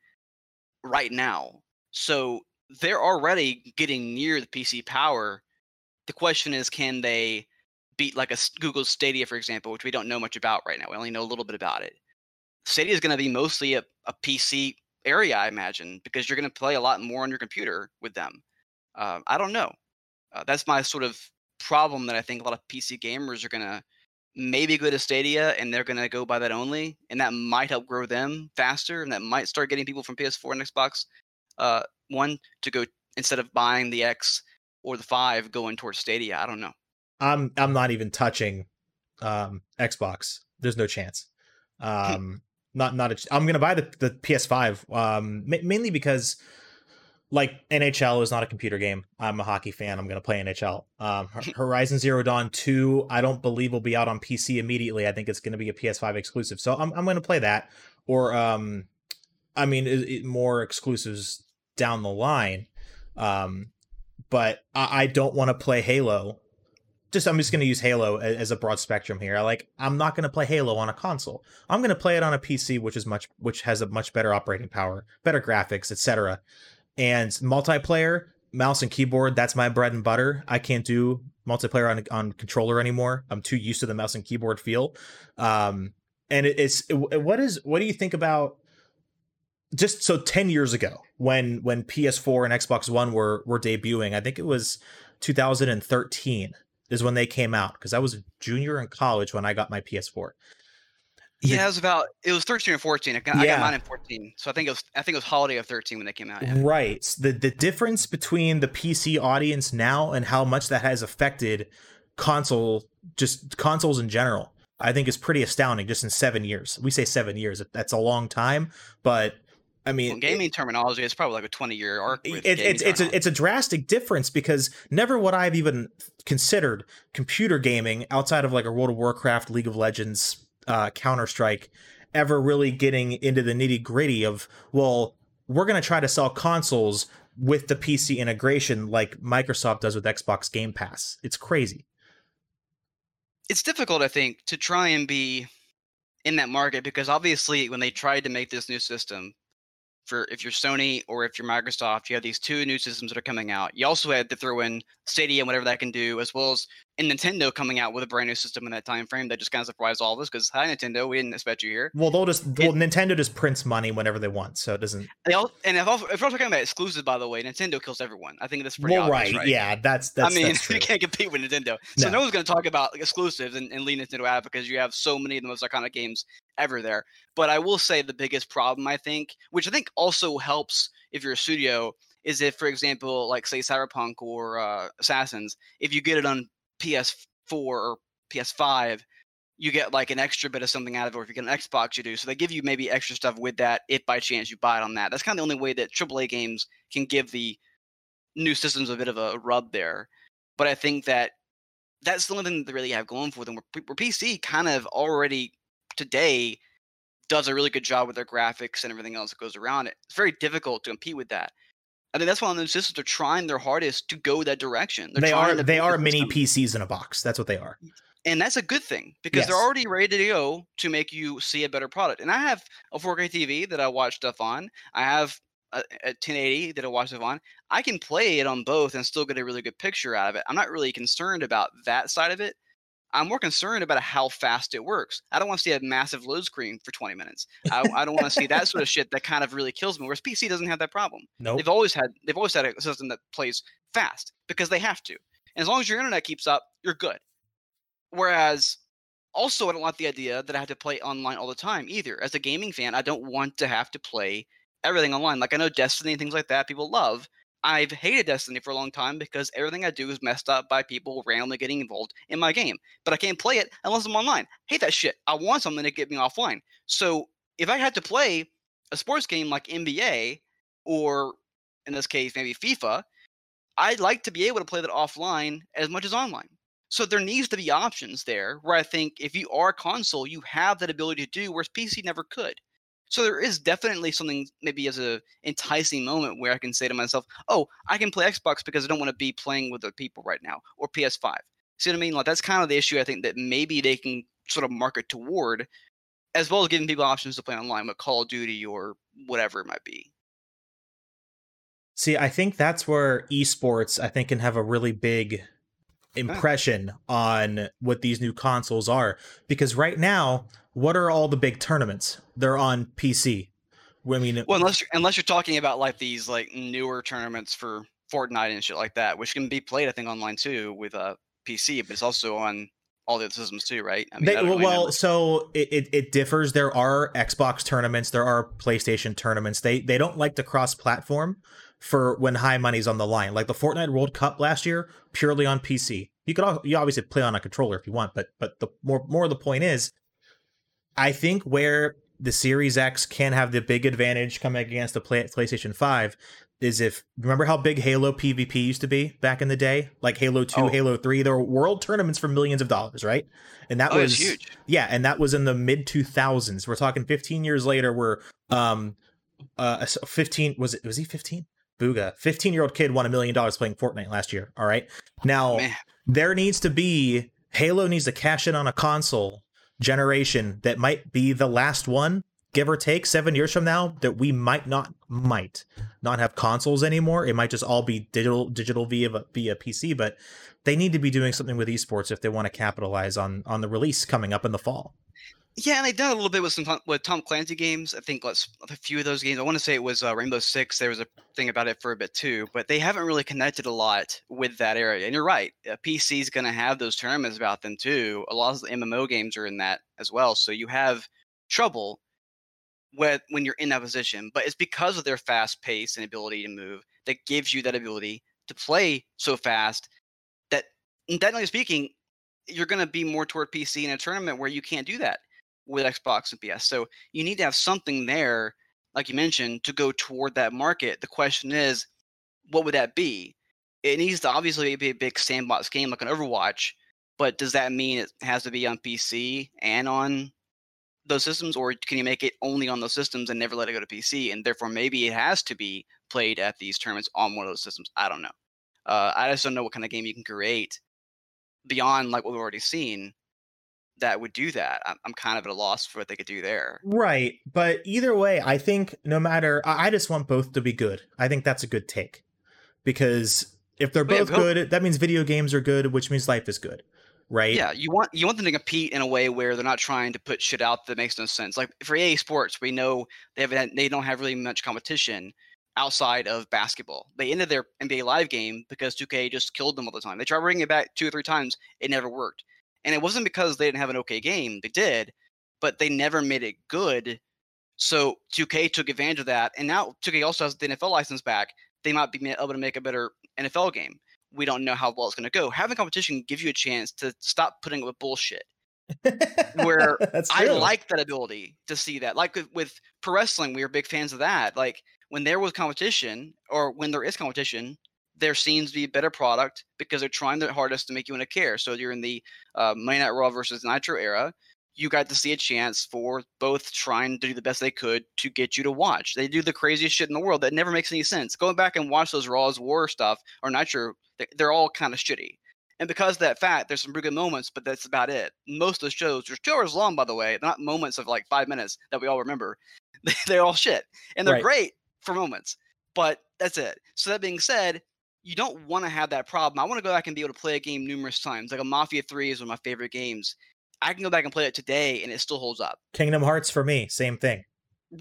right now. So they're already getting near the PC power. The question is, can they beat like a Google Stadia, for example, which we don't know much about right now. We only know a little bit about it. Stadia is going to be mostly a, a PC area, I imagine, because you're going to play a lot more on your computer with them. Uh, I don't know. Uh, that's my sort of problem that I think a lot of PC gamers are going to maybe go to Stadia and they're going to go by that only, and that might help grow them faster, and that might start getting people from PS4 and Xbox uh, One to go instead of buying the X or the Five, going towards Stadia. I don't know. I'm I'm not even touching um, Xbox. There's no chance. Um, not not. A, I'm gonna buy the the PS5 um ma- mainly because like NHL is not a computer game. I'm a hockey fan. I'm gonna play NHL. Um, Horizon Zero Dawn Two, I don't believe will be out on PC immediately. I think it's gonna be a PS5 exclusive. So I'm I'm gonna play that. Or um, I mean, it, it, more exclusives down the line. Um, but I, I don't want to play Halo just I'm just going to use Halo as a broad spectrum here. Like I'm not going to play Halo on a console. I'm going to play it on a PC, which is much which has a much better operating power, better graphics, etc. And multiplayer, mouse and keyboard, that's my bread and butter. I can't do multiplayer on on controller anymore. I'm too used to the mouse and keyboard feel. Um, and it, it's it, what is what do you think about just so 10 years ago when when PS4 and Xbox One were were debuting, I think it was 2013 is when they came out because I was a junior in college when I got my PS4. The, yeah, it was about it was 13 or 14. I got, yeah. I got mine in 14. So I think it was I think it was holiday of 13 when they came out. Yeah. Right. The the difference between the PC audience now and how much that has affected console just consoles in general, I think is pretty astounding just in 7 years. We say 7 years. That's a long time, but I mean, well, gaming it, terminology is probably like a 20 year arc. It, it's it's a, it's a drastic difference because never would I have even considered computer gaming outside of like a World of Warcraft, League of Legends, uh, Counter Strike, ever really getting into the nitty gritty of well, we're going to try to sell consoles with the PC integration like Microsoft does with Xbox Game Pass. It's crazy. It's difficult, I think, to try and be in that market because obviously when they tried to make this new system for if you're Sony or if you're Microsoft, you have these two new systems that are coming out. You also had to throw in Stadia and whatever that can do, as well as in Nintendo coming out with a brand new system in that time frame that just kind of surprised all of us because hi Nintendo, we didn't expect you here. Well, they'll just well, Nintendo just prints money whenever they want, so it doesn't. They all, and if, also, if we're talking about exclusives, by the way, Nintendo kills everyone. I think that's pretty well, obvious, right. right. Yeah, that's that's. I mean, that's you can't compete with Nintendo, so no, no one's going to talk about like, exclusives and, and leave Nintendo out because you have so many of the most iconic games ever there. But I will say the biggest problem I think, which I think also helps if you're a studio, is if, for example, like say Cyberpunk or uh, Assassins, if you get it on PS4 or PS5, you get like an extra bit of something out of it, or if you get an Xbox, you do. So they give you maybe extra stuff with that if by chance you buy it on that. That's kind of the only way that AAA games can give the new systems a bit of a rub there. But I think that that's the only thing that they really have going for them. Where, where PC kind of already today does a really good job with their graphics and everything else that goes around it. It's very difficult to compete with that. I think that's why the systems are trying their hardest to go that direction. They're they are they are mini PCs in a box. That's what they are. And that's a good thing because yes. they're already ready to go to make you see a better product. And I have a 4K TV that I watch stuff on. I have a, a 1080 that I watch stuff on. I can play it on both and still get a really good picture out of it. I'm not really concerned about that side of it. I'm more concerned about how fast it works. I don't want to see a massive load screen for 20 minutes. I, I don't want to see that sort of shit that kind of really kills me. Whereas PC doesn't have that problem. No, nope. they've always had they've always had a system that plays fast because they have to. And as long as your internet keeps up, you're good. Whereas also I don't like the idea that I have to play online all the time either. As a gaming fan, I don't want to have to play everything online. Like I know Destiny and things like that people love, I've hated Destiny for a long time because everything I do is messed up by people randomly getting involved in my game. But I can't play it unless I'm online. hate that shit. I want something to get me offline. So if I had to play a sports game like NBA or in this case maybe FIFA, I'd like to be able to play that offline as much as online. So there needs to be options there where I think if you are a console, you have that ability to do, whereas PC never could. So there is definitely something maybe as a enticing moment where I can say to myself, "Oh, I can play Xbox because I don't want to be playing with other people right now," or PS5. See what I mean? Like that's kind of the issue I think that maybe they can sort of market toward, as well as giving people options to play online with Call of Duty or whatever it might be. See, I think that's where esports I think can have a really big impression on what these new consoles are because right now what are all the big tournaments they're on pc i mean well unless you're, unless you're talking about like these like newer tournaments for fortnite and shit like that which can be played i think online too with a uh, pc but it's also on all the other systems too, right? I mean, they, well, so it, it, it, differs. There are Xbox tournaments, there are PlayStation tournaments. They they don't like to cross platform, for when high money's on the line. Like the Fortnite World Cup last year, purely on PC. You could you obviously play on a controller if you want, but but the more more of the point is, I think where the Series X can have the big advantage coming against the play- PlayStation 5 is if remember how big Halo PvP used to be back in the day, like Halo 2, Oh. Halo 3, there were world tournaments for millions of dollars, right? And that Oh, was huge. Yeah, and that was in the mid 2000s. We're talking 15 years later where um uh 15 was it was he 15? Booga. 15-year-old kid won a million dollars playing Fortnite last year, all right? Now Man. there needs to be Halo needs to cash in on a console generation that might be the last one, give or take, seven years from now, that we might not might not have consoles anymore. It might just all be digital digital via via PC, but they need to be doing something with esports if they want to capitalize on on the release coming up in the fall. Yeah, and they've done a little bit with some Tom- with Tom Clancy games. I think let's a few of those games. I want to say it was uh, Rainbow Six. There was a thing about it for a bit too, but they haven't really connected a lot with that area. And you're right, uh, PC is going to have those tournaments about them too. A lot of the MMO games are in that as well. So you have trouble with when you're in that position, but it's because of their fast pace and ability to move that gives you that ability to play so fast that, technically speaking, you're going to be more toward PC in a tournament where you can't do that with Xbox and PS. So you need to have something there, like you mentioned, to go toward that market. The question is, what would that be? It needs to obviously be a big sandbox game like an Overwatch, but does that mean it has to be on PC and on those systems, or can you make it only on those systems and never let it go to PC? And therefore, maybe it has to be played at these tournaments on one of those systems. I don't know. Uh, I just don't know what kind of game you can create beyond like what we've already seen that would do that. I'm, I'm kind of at a loss for what they could do there. Right, but either way, I think no matter, I I just want both to be good. I think that's a good take because if they're oh, both both- good, that means video games are good, which means life is good, right? Yeah, you want you want them to compete in a way where they're not trying to put shit out that makes no sense. Like for EA Sports, we know they have they don't have really much competition outside of basketball. They ended their NBA Live game because 2K just killed them all the time. They tried bringing it back two or three times, it never worked. And it wasn't because they didn't have an okay game, they did, but they never made it good. So 2K took advantage of that, and now 2K also has the NFL license back. They might be able to make a better NFL game. We don't know how well it's going to go. Having competition gives you a chance to stop putting up with bullshit. Where I like that ability to see that. Like with, with pro wrestling, we are big fans of that. Like when there was competition, or when there is competition, there seems to be a better product because they're trying their hardest to make you want to care. So you're in the uh, Monday Night Raw versus Nitro era. You got to see a chance for both trying to do the best they could to get you to watch. They do the craziest shit in the world that never makes any sense. Going back and watch those Raw's War stuff or Nitro, they- they're all kind of shitty. And because of that fact, there's some pretty good moments, but that's about it. Most of the shows, they're two hours long, by the way. They're not moments of like five minutes that we all remember. they're all shit. And they're Right. great for moments, but that's it. So that being said, you don't want to have that problem. I want to go back and be able to play a game numerous times. Like a Mafia 3 is one of my favorite games. I can go back and play it today and it still holds up. Kingdom Hearts for me, same thing.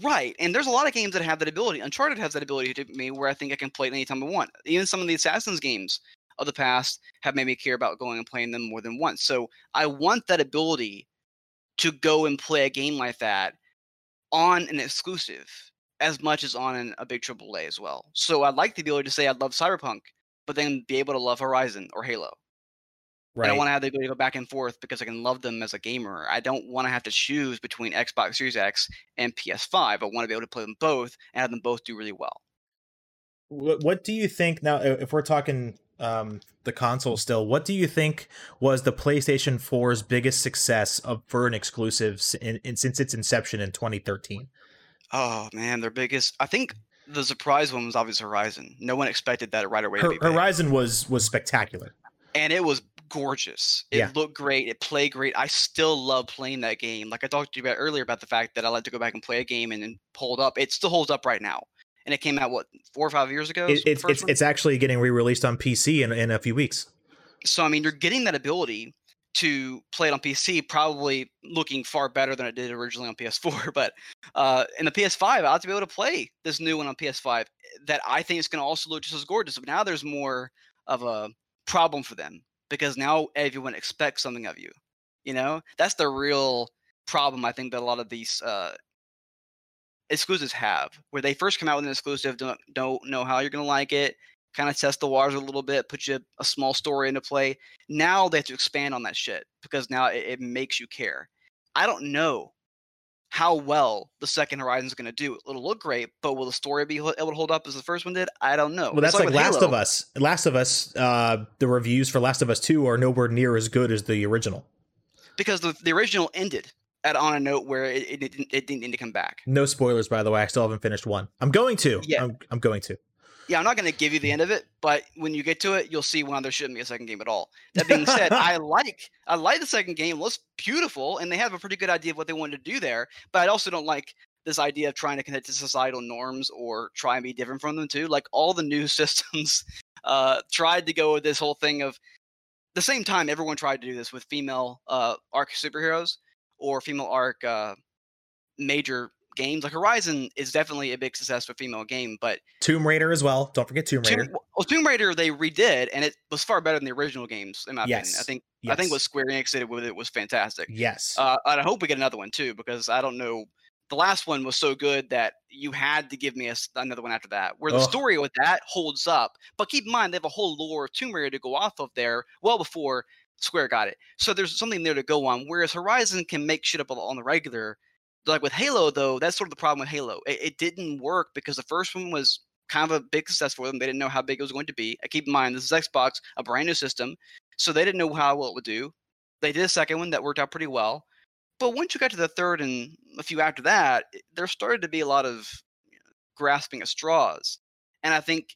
Right. And there's a lot of games that have that ability. Uncharted has that ability to me where I think I can play it anytime I want. Even some of the Assassin's games of the past have made me care about going and playing them more than once. So I want that ability to go and play a game like that on an exclusive as much as on an, a big AAA as well. So I'd like the ability to say I love Cyberpunk, but then be able to love Horizon or Halo. Right. And I don't want to have the ability to go back and forth because I can love them as a gamer. I don't want to have to choose between Xbox Series X and PS5. I want to be able to play them both and have them both do really well. what, what do you think now if we're talking um the console still what do you think was the playstation 4's biggest success of for an exclusive in, in, since its inception in 2013 Oh man, their biggest. I think the surprise one was obviously Horizon. No one expected that right away. Her, horizon was was spectacular and it was gorgeous. It Yeah. looked great. It played great. I still love playing that game. Like I talked to you about earlier about the fact that I like to go back and play a game and then hold up. It still holds up right now. And it came out what four or five years ago. it, it's it's it's actually getting re-released on pc in, in a few weeks so I mean, you're getting that ability to play it on PC, probably looking far better than it did originally on PS4. But uh, in the PS5, I ought to be able to play this new one on PS5 that I think is going to also look just as gorgeous. But now there's more of a problem for them because now everyone expects something of you. You know, that's the real problem I think that a lot of these uh, exclusives have, where they first come out with an exclusive, don't don't know how you're going to like it, kind of test the waters a little bit, put you a small story into play. Now they have to expand on that shit because now it, it makes you care. I don't know how well the second Horizon is going to do. It'll look great, but will the story be able to hold up as the first one did? I don't know. Well, that's It's like, Last Halo. of Us. Last of Us. Uh, the reviews for Last of Us Two are nowhere near as good as the original. because the, the original ended at on a note where it, it, didn't, it didn't need to come back. No spoilers, by the way. I still haven't finished one. I'm going to. Yeah. I'm, I'm going to. Yeah, I'm not going to give you the end of it, but when you get to it, you'll see why there shouldn't be a second game at all. That being said, I like I like the second game. It looks beautiful, and they have a pretty good idea of what they wanted to do there. But I also don't like this idea of trying to connect to societal norms or try and be different from them too. Like all the new systems uh, tried to go with this whole thing of the same time everyone tried to do this with female uh, arc superheroes or female arc uh, major games. Like Horizon is definitely a big success for female game, but Tomb Raider as well. Don't forget Tomb Raider. Tomb, well, Tomb Raider they redid, and it was far better than the original games, in my opinion. I think yes. I think what Square Enix did with it was fantastic. Yes. Uh, and I hope we get another one too, because I don't know. The last one was so good that you had to give me a another one after that, where the Ugh. story with that holds up. But keep in mind, they have a whole lore of Tomb Raider to go off of there, well before Square got it. So there's something there to go on. Whereas Horizon can make shit up on the regular. Like with Halo, though, that's sort of the problem with Halo. It, it didn't work because the first one was kind of a big success for them. They didn't know how big it was going to be. Uh, Keep in mind, this is Xbox, a brand new system, so they didn't know how well it would do. They did a second one that worked out pretty well. But once you got to the third and a few after that, there started to be a lot of grasping at straws. And I think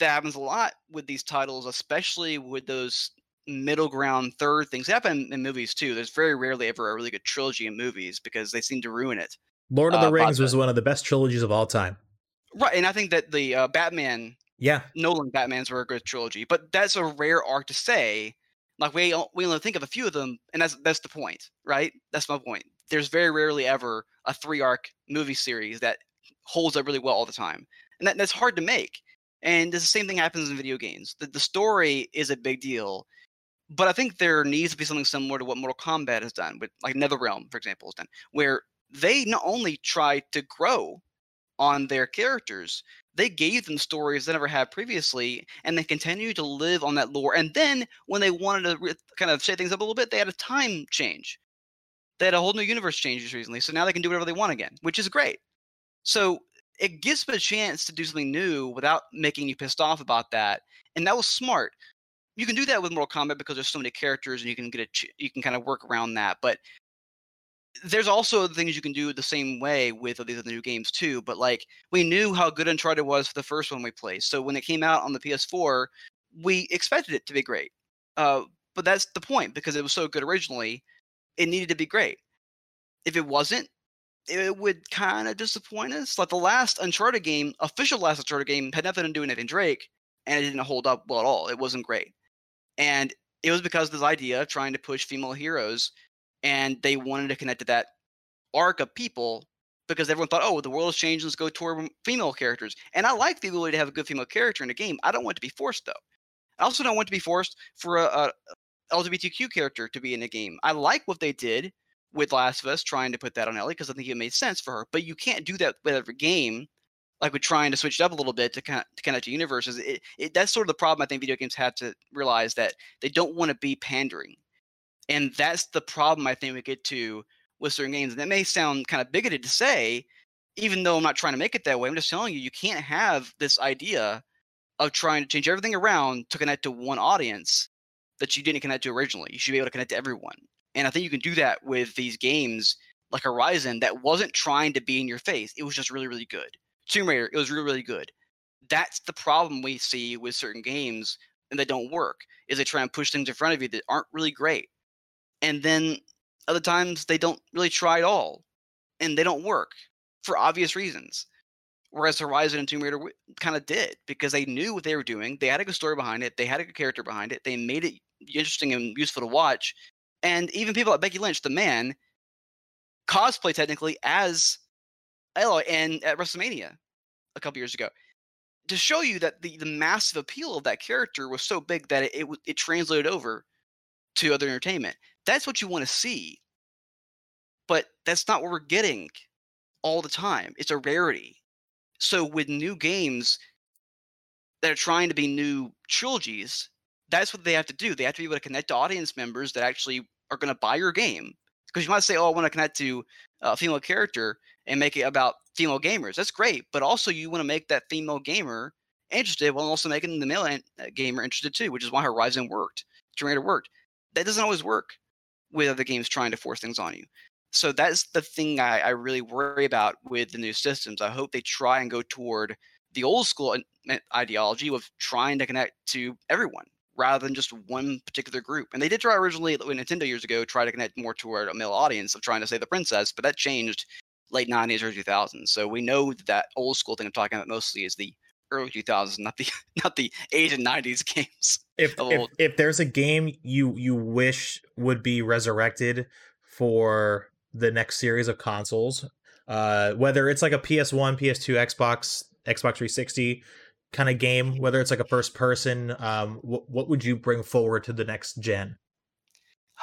that happens a lot with these titles, especially with those middle ground third things. Happen in movies too. There's very rarely ever a really good trilogy in movies because they seem to ruin it. Lord of the uh, Rings was one of the best trilogies of all time. Right. And I think that the uh, Batman Yeah. Nolan Batmans were a good trilogy, but that's a rare arc to say. Like we we only think of a few of them, and that's that's the point, right? That's my point. There's very rarely ever a three arc movie series that holds up really well all the time, and that, that's hard to make. And the same thing happens in video games. The, the story is a big deal, but I think there needs to be something similar to what Mortal Kombat has done, with like NetherRealm, for example, has done, where they not only try to grow on their characters, they gave them stories they never had previously, and they continue to live on that lore. And then when they wanted to re- kind of shake things up a little bit, they had a time change. They had a whole new universe change just recently, so now they can do whatever they want again, which is great. So it gives them a chance to do something new without making you pissed off about that, and that was smart. You can do that with Mortal Kombat because there's so many characters, and you can get a ch- you can kind of work around that. But there's also things you can do the same way with these other new games too. But like we knew how good Uncharted was for the first one we played. So when it came out on the PS4, we expected it to be great. Uh, but that's the point because it was so good originally, it needed to be great. If it wasn't, it would kind of disappoint us. Like the last Uncharted game, official last Uncharted game, had nothing to do with Nathan Drake, and it didn't hold up well at all. It wasn't great, and it was because of this idea of trying to push female heroes, and they wanted to connect to that arc of people because everyone thought, oh, the world has changed. Let's go toward female characters. And I like the ability to have a good female character in a game. I don't want it to be forced though. I also don't want to be forced for a, a LGBTQ character to be in a game. I like what they did with Last of Us, trying to put that on Ellie because I think it made sense for her. But you can't do that with every game. Like with trying to switch it up a little bit to kind of, to connect to universes, it, it, that's sort of the problem I think video games have to realize that they don't want to be pandering, and that's the problem I think we get to with certain games. And that may sound kind of bigoted to say, even though I'm not trying to make it that way. I'm just telling you, you can't have this idea of trying to change everything around to connect to one audience that you didn't connect to originally. You should be able to connect to everyone. And I think you can do that with these games like Horizon that wasn't trying to be in your face. It was just really, really good. Tomb Raider, it was really, really good. That's the problem we see with certain games and they don't work, is they try and push things in front of you that aren't really great. And then other times they don't really try at all. And they don't work for obvious reasons. Whereas Horizon and Tomb Raider kind of did because they knew what they were doing. They had a good story behind it. They had a good character behind it. They made it interesting and useful to watch. And even people like Becky Lynch, the man, cosplay technically as Aloy and at WrestleMania a couple years ago to show you that the, the massive appeal of that character was so big that it, it, it translated over to other entertainment. That's what you want to see. But that's not what we're getting all the time. It's a rarity. So with new games that are trying to be new trilogies, that's what they have to do. They have to be able to connect to audience members that actually are going to buy your game Because you might say, "Oh, I want to connect to a female character and make it about female gamers." That's great, but also you want to make that female gamer interested while also making the male uh, gamer interested too, which is why Horizon worked, Raider worked. That doesn't always work with other games trying to force things on you. So that's the thing I, I really worry about with the new systems. I hope they try and go toward the old school in- ideology of trying to connect to everyone rather than just one particular group. And they did try originally when Nintendo years ago try to connect more toward a male audience of trying to say the princess, but that changed late 90s or 2000s. So we know that, that old school thing I'm talking about mostly is the early 2000s, not the not the 80s and 90s games. If, if if there's a game you you wish would be resurrected for the next series of consoles, uh, whether it's like a PS1, PS2, Xbox, Xbox 360 kind of game, whether it's like a first person, um, what what would you bring forward to the next gen?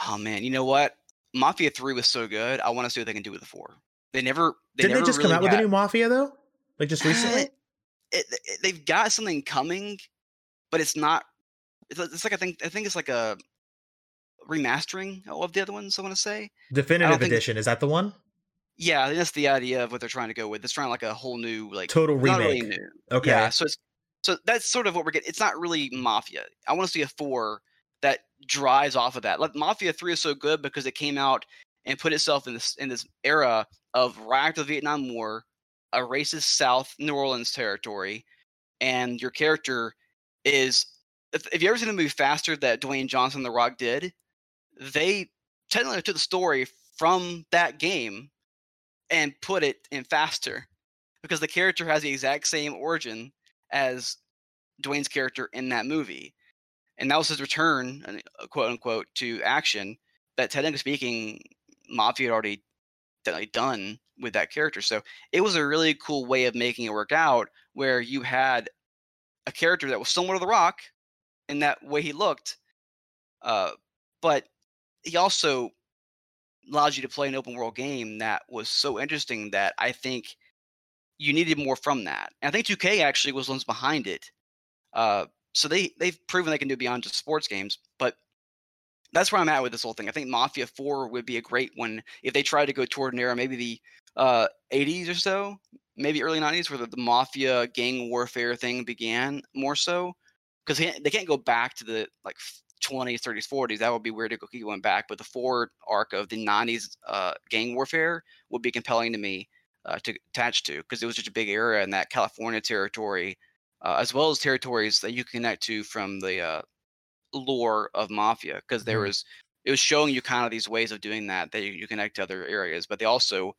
Oh man, you know what? Mafia 3 was so good. I want to see what they can do with the 4. They never they Didn't never they just really come out with a new Mafia though? Like just Uh, recently? it, it- they've got something coming, but it's not. It's, like- it's like I think I think it's like a remastering of the other ones. I want to say. Definitive think- edition is that the one? Yeah, that's the idea of what they're trying to go with. It's trying like a whole new like Total really remake. new. Okay. Yeah, so it's so that's sort of what we're getting. It's not really Mafia. I want to see a four that drives off of that. Like Mafia Three is so good because it came out and put itself in this in this era of right after the Vietnam War, a racist South New Orleans territory, and your character is. If, if you ever seen the movie Faster that Dwayne Johnson The Rock did, they technically took the story from that game and put it in Faster because the character has the exact same origin as Dwayne's character in that movie. And that was his return, uh, quote unquote, to action that technically speaking, Mafia had already done with that character. So it was a really cool way of making it work out where you had a character that was similar to The Rock in that way he looked, uh, but he also allows you to play an open world game that was so interesting that I think you needed more from that. And I think 2K actually was ones behind it. Uh, so they they've proven they can do beyond just sports games. But that's where I'm at with this whole thing. I think Mafia 4 would be a great one if they tried to go toward an era, maybe the uh, 80s or so, maybe early 90s, where the, the mafia gang warfare thing began more so. Because they can't go back to the like 20s, 30s, 40s. That would be weird to go keep going back. But the forward arc of the 90s uh, gang warfare would be compelling to me uh, to attach to because it was such a big area in that California territory, uh, as well as territories that you connect to from the uh, lore of Mafia. Because there Mhm. was, it was showing you kind of these ways of doing that that you, you connect to other areas. But they also,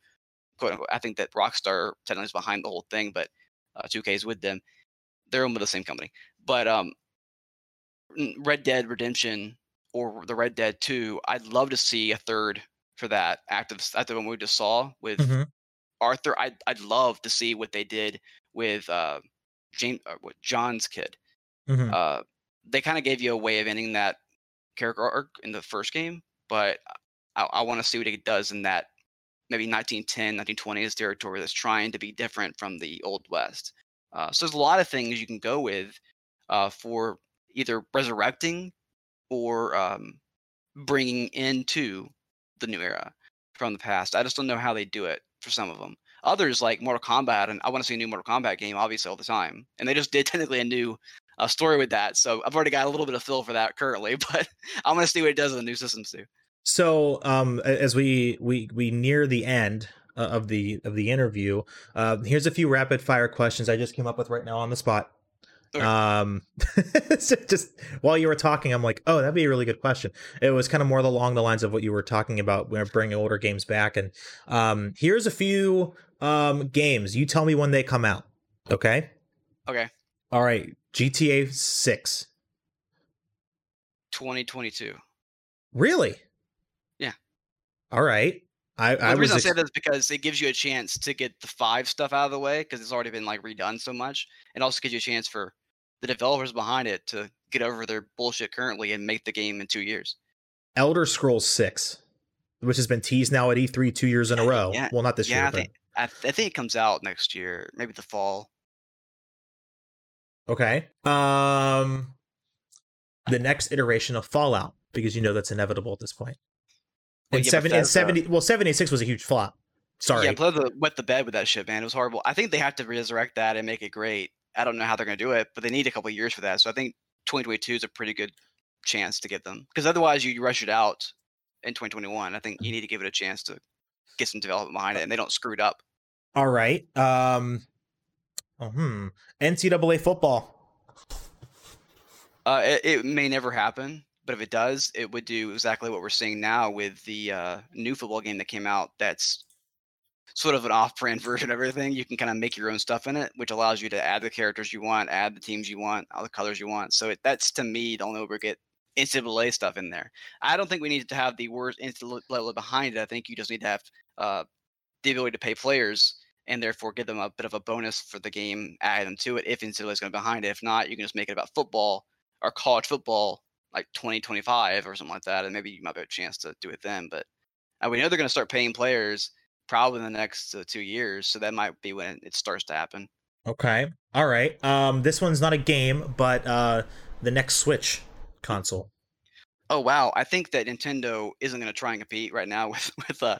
quote unquote, I think that Rockstar technically is behind the whole thing, but uh, 2K is with them. They're owned by the same company. But um, Red Dead Redemption or the Red Dead 2, I'd love to see a third for that active after the one we just saw with Mhm. Arthur. I'd I'd love to see what they did with uh, James, uh, what John's kid. Mhm. Uh, they kind of gave you a way of ending that character arc in the first game, but I, I want to see what it does in that maybe 1910, 1920s territory that's trying to be different from the Old West. Uh, so there's a lot of things you can go with uh, for either resurrecting or um, bringing into the new era from the past. I just don't know how they do it for some of them. Others like Mortal Kombat, and I want to see a new Mortal Kombat game, obviously all the time. And they just did technically a new uh, story with that, so I've already got a little bit of feel for that currently. But I want to see what it does in the new systems too. So, um, as we we we near the end uh, of the of the interview, uh, here's a few rapid fire questions I just came up with right now on the spot. Okay. Um, so just while you were talking, I'm like, oh, that'd be a really good question. It was kind of more along the lines of what you were talking about, bringing older games back. And um, here's a few um games. You tell me when they come out. Okay. Okay, All right. GTA Six. 2022. Really? Yeah. All right. I, Well, I the reason I say that is because it gives you a chance to get the five stuff out of the way because it's already been like redone so much. It also gives you a chance for the developers behind it to get over their bullshit currently and make the game in two years. Elder Scrolls Six, which has been teased now at E3 two years in a row. Yeah, well, not this yeah, year, I think I, I think it comes out next year, maybe the fall. okay. Um, the next iteration of Fallout, because you know that's inevitable at this point. And yeah, seven and seventy. Well, seventy six was a huge flop. Sorry. Yeah, Bethesda wet the bed with that shit, man. It was horrible. I think they have to resurrect that and make it great. I don't know how they're going to do it, but they need a couple years for that. So I think 2022 is a pretty good chance to get them because otherwise you rush it out in 2021. I think you need to give it a chance to get some development behind it, and they don't screw it up. All right. Um. Oh, hmm. NCAA football. Uh, it, it may never happen, but if it does, it would do exactly what we're seeing now with the uh, new football game that came out. That's sort of an off-brand version of everything. You can kind of make your own stuff in it, which allows you to add the characters you want, add the teams you want, all the colors you want. So it, that's to me the only way we get NCAA stuff in there. I don't think we need to have the words NCAA behind it. I think you just need to have uh, the ability to pay players and therefore give them a bit of a bonus for the game, add them to it if NCAA is going to be behind it. If not, you can just make it about football or college football like 2025 or something like that, and maybe you might have a chance to do it then. But uh, we know they're going to start paying players probably in the next uh, two years, so that might be when it starts to happen. Okay. All right. Um. This one's not a game, but uh, the next Switch console. Oh wow, I think that Nintendo isn't going to try and compete right now with with uh,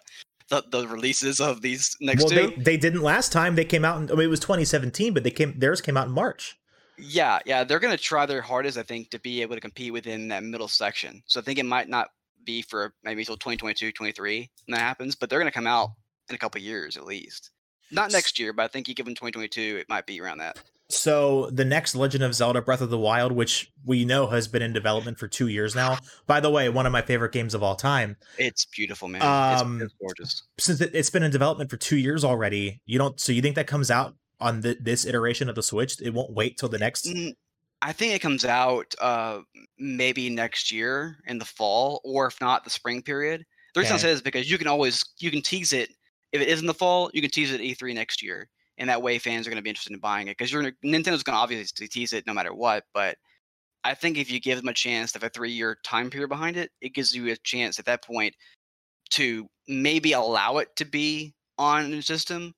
the, the releases of these next well, two. they they didn't last time. They came out. In, I mean, it was 2017, but they came. Theirs came out in March. Yeah, yeah, they're going to try their hardest, I think, to be able to compete within that middle section. So I think it might not be for maybe until 2022, 23 when that happens, but they're going to come out in a couple years at least. Not next year, but I think you give them 2022, it might be around that. So the next Legend of Zelda: Breath of the Wild, which we know has been in development for two years now. By the way, one of my favorite games of all time. It's beautiful, man. Um, it's, it's gorgeous. Since it- it's been in development for two years already, you don't. So you think that comes out on the, this iteration of the Switch? It won't wait till the next. Mm, I think it comes out uh, maybe next year in the fall, or if not, the spring period. The reason I say this is because you can always you can tease it. If it is in the fall, you can tease it at E3 next year, and that way fans are going to be interested in buying it because you're Nintendo's going to obviously tease it no matter what. But I think if you give them a chance to have a three-year time period behind it, it gives you a chance at that point to maybe allow it to be on a new system.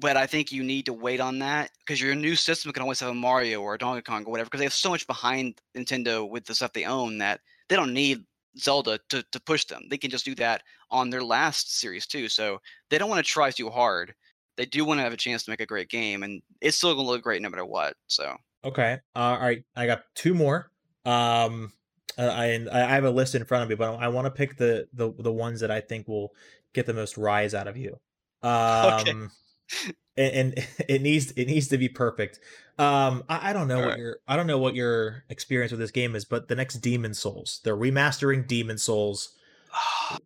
But I think you need to wait on that because your new system can always have a Mario or a Donkey Kong or whatever because they have so much behind Nintendo with the stuff they own that they don't need Zelda to, to push them. They can just do that on their last series too. So they don't want to try too hard. They do want to have a chance to make a great game, and it's still gonna look great no matter what. So Okay. Uh, all right. I got two more. Um, uh, I I have a list in front of me, but I want to pick the the the ones that I think will get the most rise out of you. Um, and, and it needs it needs to be perfect. Um, I, I don't know what Alright. your I don't know what your experience with this game is, but the next Demon's Souls, they're remastering Demon's Souls.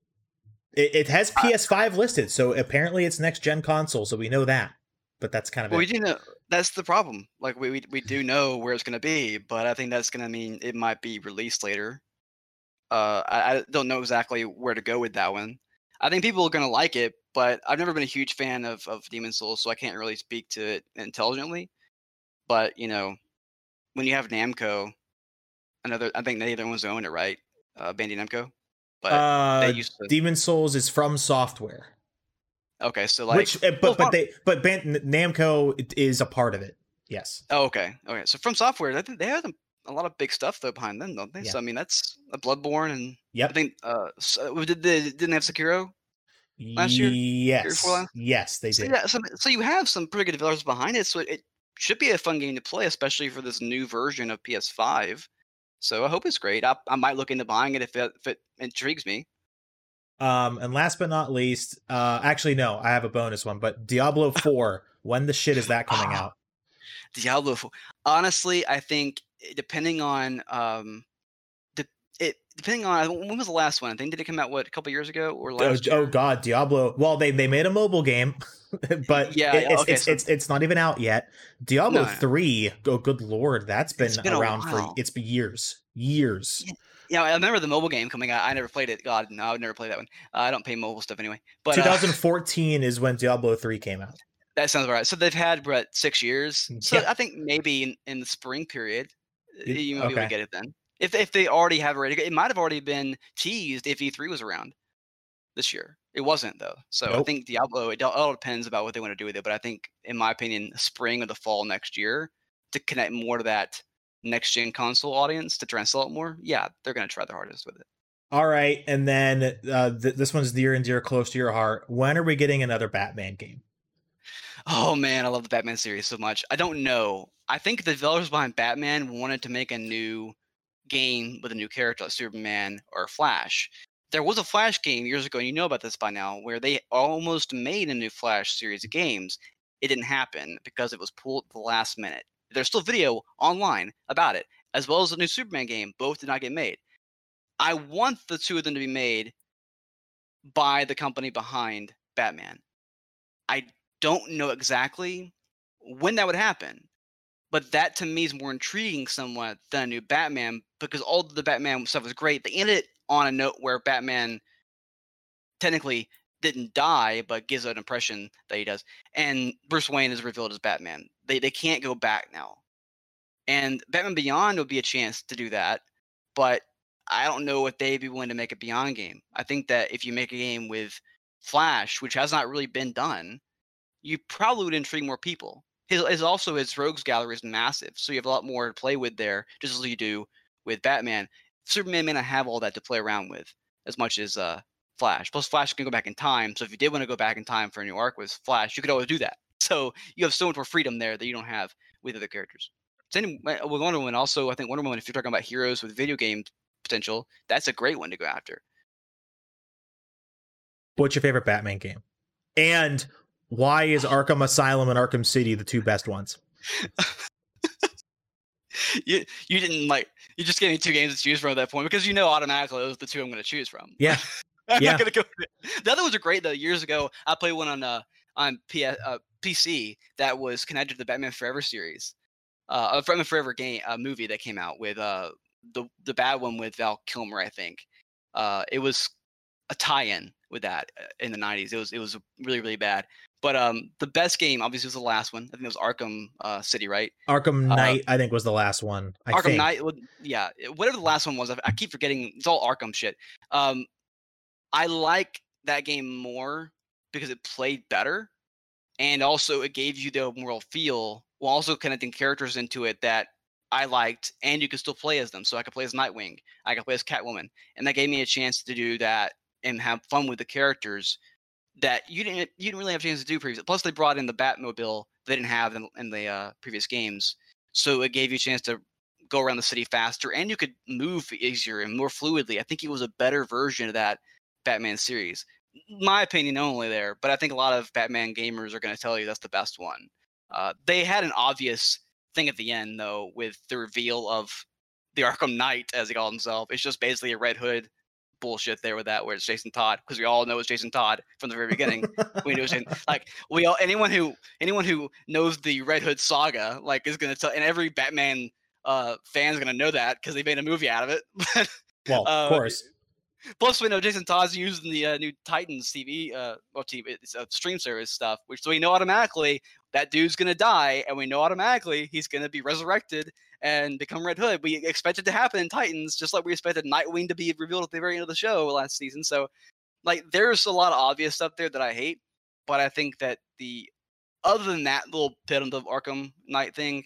It, it has PS5 listed, so apparently it's next gen console, so we know that. But that's kind of well, we it. do know that's the problem. Like we, we we do know where it's gonna be, but I think that's gonna mean it might be released later. Uh, I, I don't know exactly where to go with that one. I think people are gonna like it, but I've never been a huge fan of of Demon's Souls, so I can't really speak to it intelligently. But you know, when you have Namco, another I think they the ones who own it, right? Uh, Bandai Namco. But Uh, they used to. Demon's Souls is FromSoftware. okay, so like, Which, uh, but well, but they but Ban- Namco is a part of it. Yes. Oh, okay. Okay. So FromSoftware, I think they have a lot of big stuff though behind them, don't they? Yeah. So I mean, that's a Bloodborne, and I think uh, uh, did they didn't have Sekiro? Last year? Yes. Yes, they So, did. yeah. So, so you have some pretty good developers behind it, so it, it should be a fun game to play, especially for this new version of PS5. So I hope it's great. I, I might look into buying it if it, if it intrigues me. Um, and last but not least, uh, actually no, I have a bonus one, but Diablo Four. when the shit is that coming out? Diablo. 4. Honestly, I think eh, depending on um, depending on when was the last one? I think did it come out what a couple years ago or Oh, last? oh year? God, Diablo. Well, they they made a mobile game, but Yeah, it- it's okay, it's, so- it's it's not even out yet. Diablo No. Three. Oh, good lord, that's been, been around for it's been years, years. Yeah, I remember the mobile game coming out. I never played it. God, no, I would never play that one. Uh, I don't pay mobile stuff anyway. But uh, 2014 is when Diablo Three came out. that sounds right. So they've had what six years. So Yeah. I think maybe in, in the spring period, uh, you might be able to get it then. If if they already have it ready, it might have already been teased if E3 was around this year. It wasn't though. So I think Diablo. It all- depends about what they want to do with it. But I think, in my opinion, spring or the fall next year to connect more to that next gen console audience to try and sell it more. Yeah, they're gonna try their hardest with it. All right, and then uh, th- this one's near and dear, close to your heart. When are we getting another Batman game? Oh man, I love the Batman series so much. I don't know. I think the developers behind Batman wanted to make a new game with a new character like Superman or Flash. There was a Flash game years ago, and you know about this by now, where they almost made a new Flash series of games. It didn't happen because it was pulled at the last minute. There's still video online about it, as well as a new Superman game. Both did not get made. I want the two of them to be made by the company behind Batman. I don't know exactly when that would happen, but that to me is more intriguing somewhat than a new Batman because all the Batman stuff was great. They ended it on a note where Batman technically didn't die, but gives an impression that he does. And Bruce Wayne is revealed as Batman. They they can't go back now. And Batman Beyond would be a chance to do that, but I don't know if they'd be willing to make a Beyond game. I think that if you make a game with Flash, which has not really been done, you probably would intrigue more people. His, his also his rogues gallery is massive, so you have a lot more to play with there, just as you do with Batman. Superman may not have all that to play around with as much as uh, Flash. Plus, Flash can go back in time, so if you did want to go back in time for a new arc with Flash, you could always do that. So you have so much more freedom there that you don't have with other characters. Same with Wonder Woman. Also, I think Wonder Woman, if you're talking about heroes with video game potential, that's a great one to go after. What's your favorite Batman game? And why is Arkham Asylum and Arkham City the two best ones? you you didn't like you just gave me two games to choose from at that point because you know automatically those are the two I'm going to choose from. Yeah, I'm yeah. not gonna go. The other ones are great though. Years ago, I played one on uh on P- uh, PC that was connected to the Batman Forever series, uh, a Batman Forever game uh, movie that came out with uh the the bad one with Val Kilmer, I think. Uh, it was a tie-in with that uh, in the 90s. It was it was really really bad. But um, the best game obviously was the last one. I think it was Arkham uh, City, right? Arkham Uh, Knight, I think, was the last one. I Arkham think. Knight, yeah, whatever the last one was. I, I keep forgetting. It's all Arkham shit. Um, I like that game more because it played better, and also it gave you the open world feel while also connecting characters into it that I liked, and you could still play as them. So I could play as Nightwing, I could play as Catwoman, and that gave me a chance to do that and have fun with the characters that you didn't you didn't really have a chance to do previously. Plus, they brought in the Batmobile they didn't have in, in the uh, previous games, so it gave you a chance to go around the city faster, and you could move easier and more fluidly. I think it was a better version of that Batman series. My opinion only there, but I think a lot of Batman gamers are going to tell you that's the best one. Uh, they had an obvious thing at the end though, with the reveal of the Arkham Knight, as he called himself. It's just basically a Red Hood bullshit there with that, where it's Jason Todd, because we all know it's Jason Todd from the very beginning. we knew Jason, like we all anyone who anyone who knows the Red Hood saga, like is gonna tell, and every Batman uh fan's gonna know that because they made a movie out of it. well, uh, of course. Plus, we know Jason Todd's using the uh, new Titans TV, uh, well, TV, it's uh, stream service stuff, which so we know automatically that dude's gonna die, and we know automatically he's gonna be resurrected and become Red Hood. We expect it to happen in Titans, just like we expected Nightwing to be revealed at the very end of the show last season. So, like, there's a lot of obvious stuff there that I hate, but I think that the other than that little bit of the Arkham Knight thing,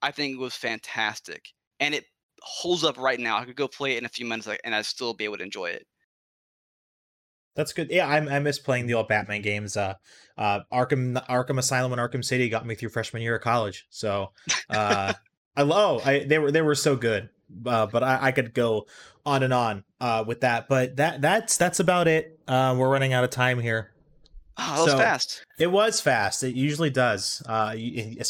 I think was fantastic, and it holds up right now. I could go play it in a few minutes, and I'd still be able to enjoy it. That's good. Yeah, I'm, I miss playing the old Batman games. Uh, uh, Arkham, Arkham Asylum, and Arkham City got me through freshman year of college. So, uh, I love. I they were they were so good. Uh, but I, I could go on and on uh, with that. But that that's that's about it. Uh, we're running out of time here. Oh, that was fast. It was fast. It usually does. Uh,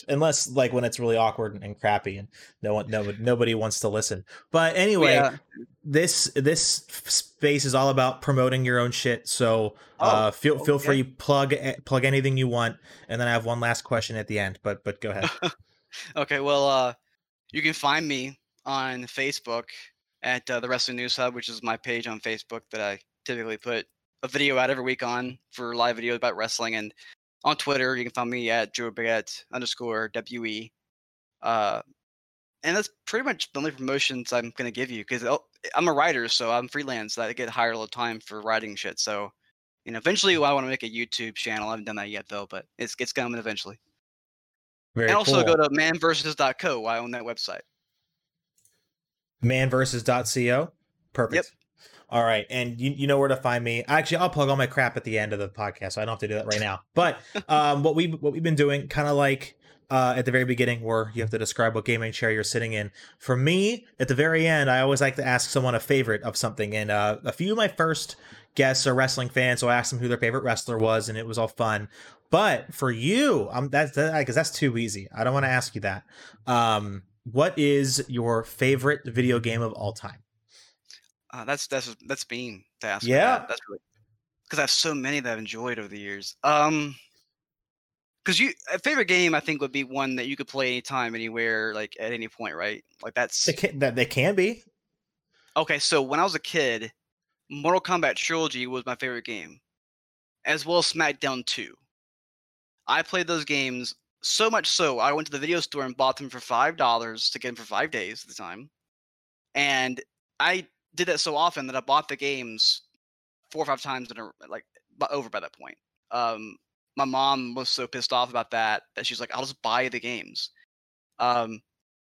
unless like when it's really awkward and, crappy, and no one, no, nobody wants to listen. But anyway, Yeah. this this space is all about promoting your own shit. So uh, Oh, feel feel okay. free plug eh, plug anything you want, and then I have one last question at the end. But but go ahead. Okay, well, uh, you can find me on Facebook at uh, the Wrestling News Hub, which is my page on Facebook that I typically put a video out every week on for live videos about wrestling. And on Twitter, you can find me at Joe Burgett underscore WE. Uh, and that's pretty much the only promotions I'm going to give you because I'm a writer, so I'm freelance. So I get hired all the time for writing shit. So, you know, eventually I want to make a YouTube channel. I haven't done that yet, though, but it's, it's coming eventually. Very and also cool. go to manversus.co. I own that website. manversus.co. Perfect. Yep. All right, and you, you know where to find me. Actually, I'll plug all my crap at the end of the podcast, so I don't have to do that right now. But um, what we what we've been doing, kind of like uh, at the very beginning, where you have to describe what gaming chair you're sitting in. For me, at the very end, I always like to ask someone a favorite of something, and uh, a few of my first guests are wrestling fans, so I asked them who their favorite wrestler was, and it was all fun. But for you, um, that's because that, that's too easy. I don't want to ask you that. Um, what is your favorite video game of all time? Uh, that's that's that's being to ask. Yeah, that. that's really because I have so many that I've enjoyed over the years. Um, because you a favorite game I think would be one that you could play anytime, anywhere, like at any point, right? Like that's they can, that they can be. Okay, so when I was a kid, Mortal Kombat Trilogy was my favorite game, as well as SmackDown 2. I played those games so much so I went to the video store and bought them for five dollars to get them for five days at the time, and I did that so often that I bought the games four or five times in a like over by that point. Um, my mom was so pissed off about that that she's like, "I'll just buy the games." Um,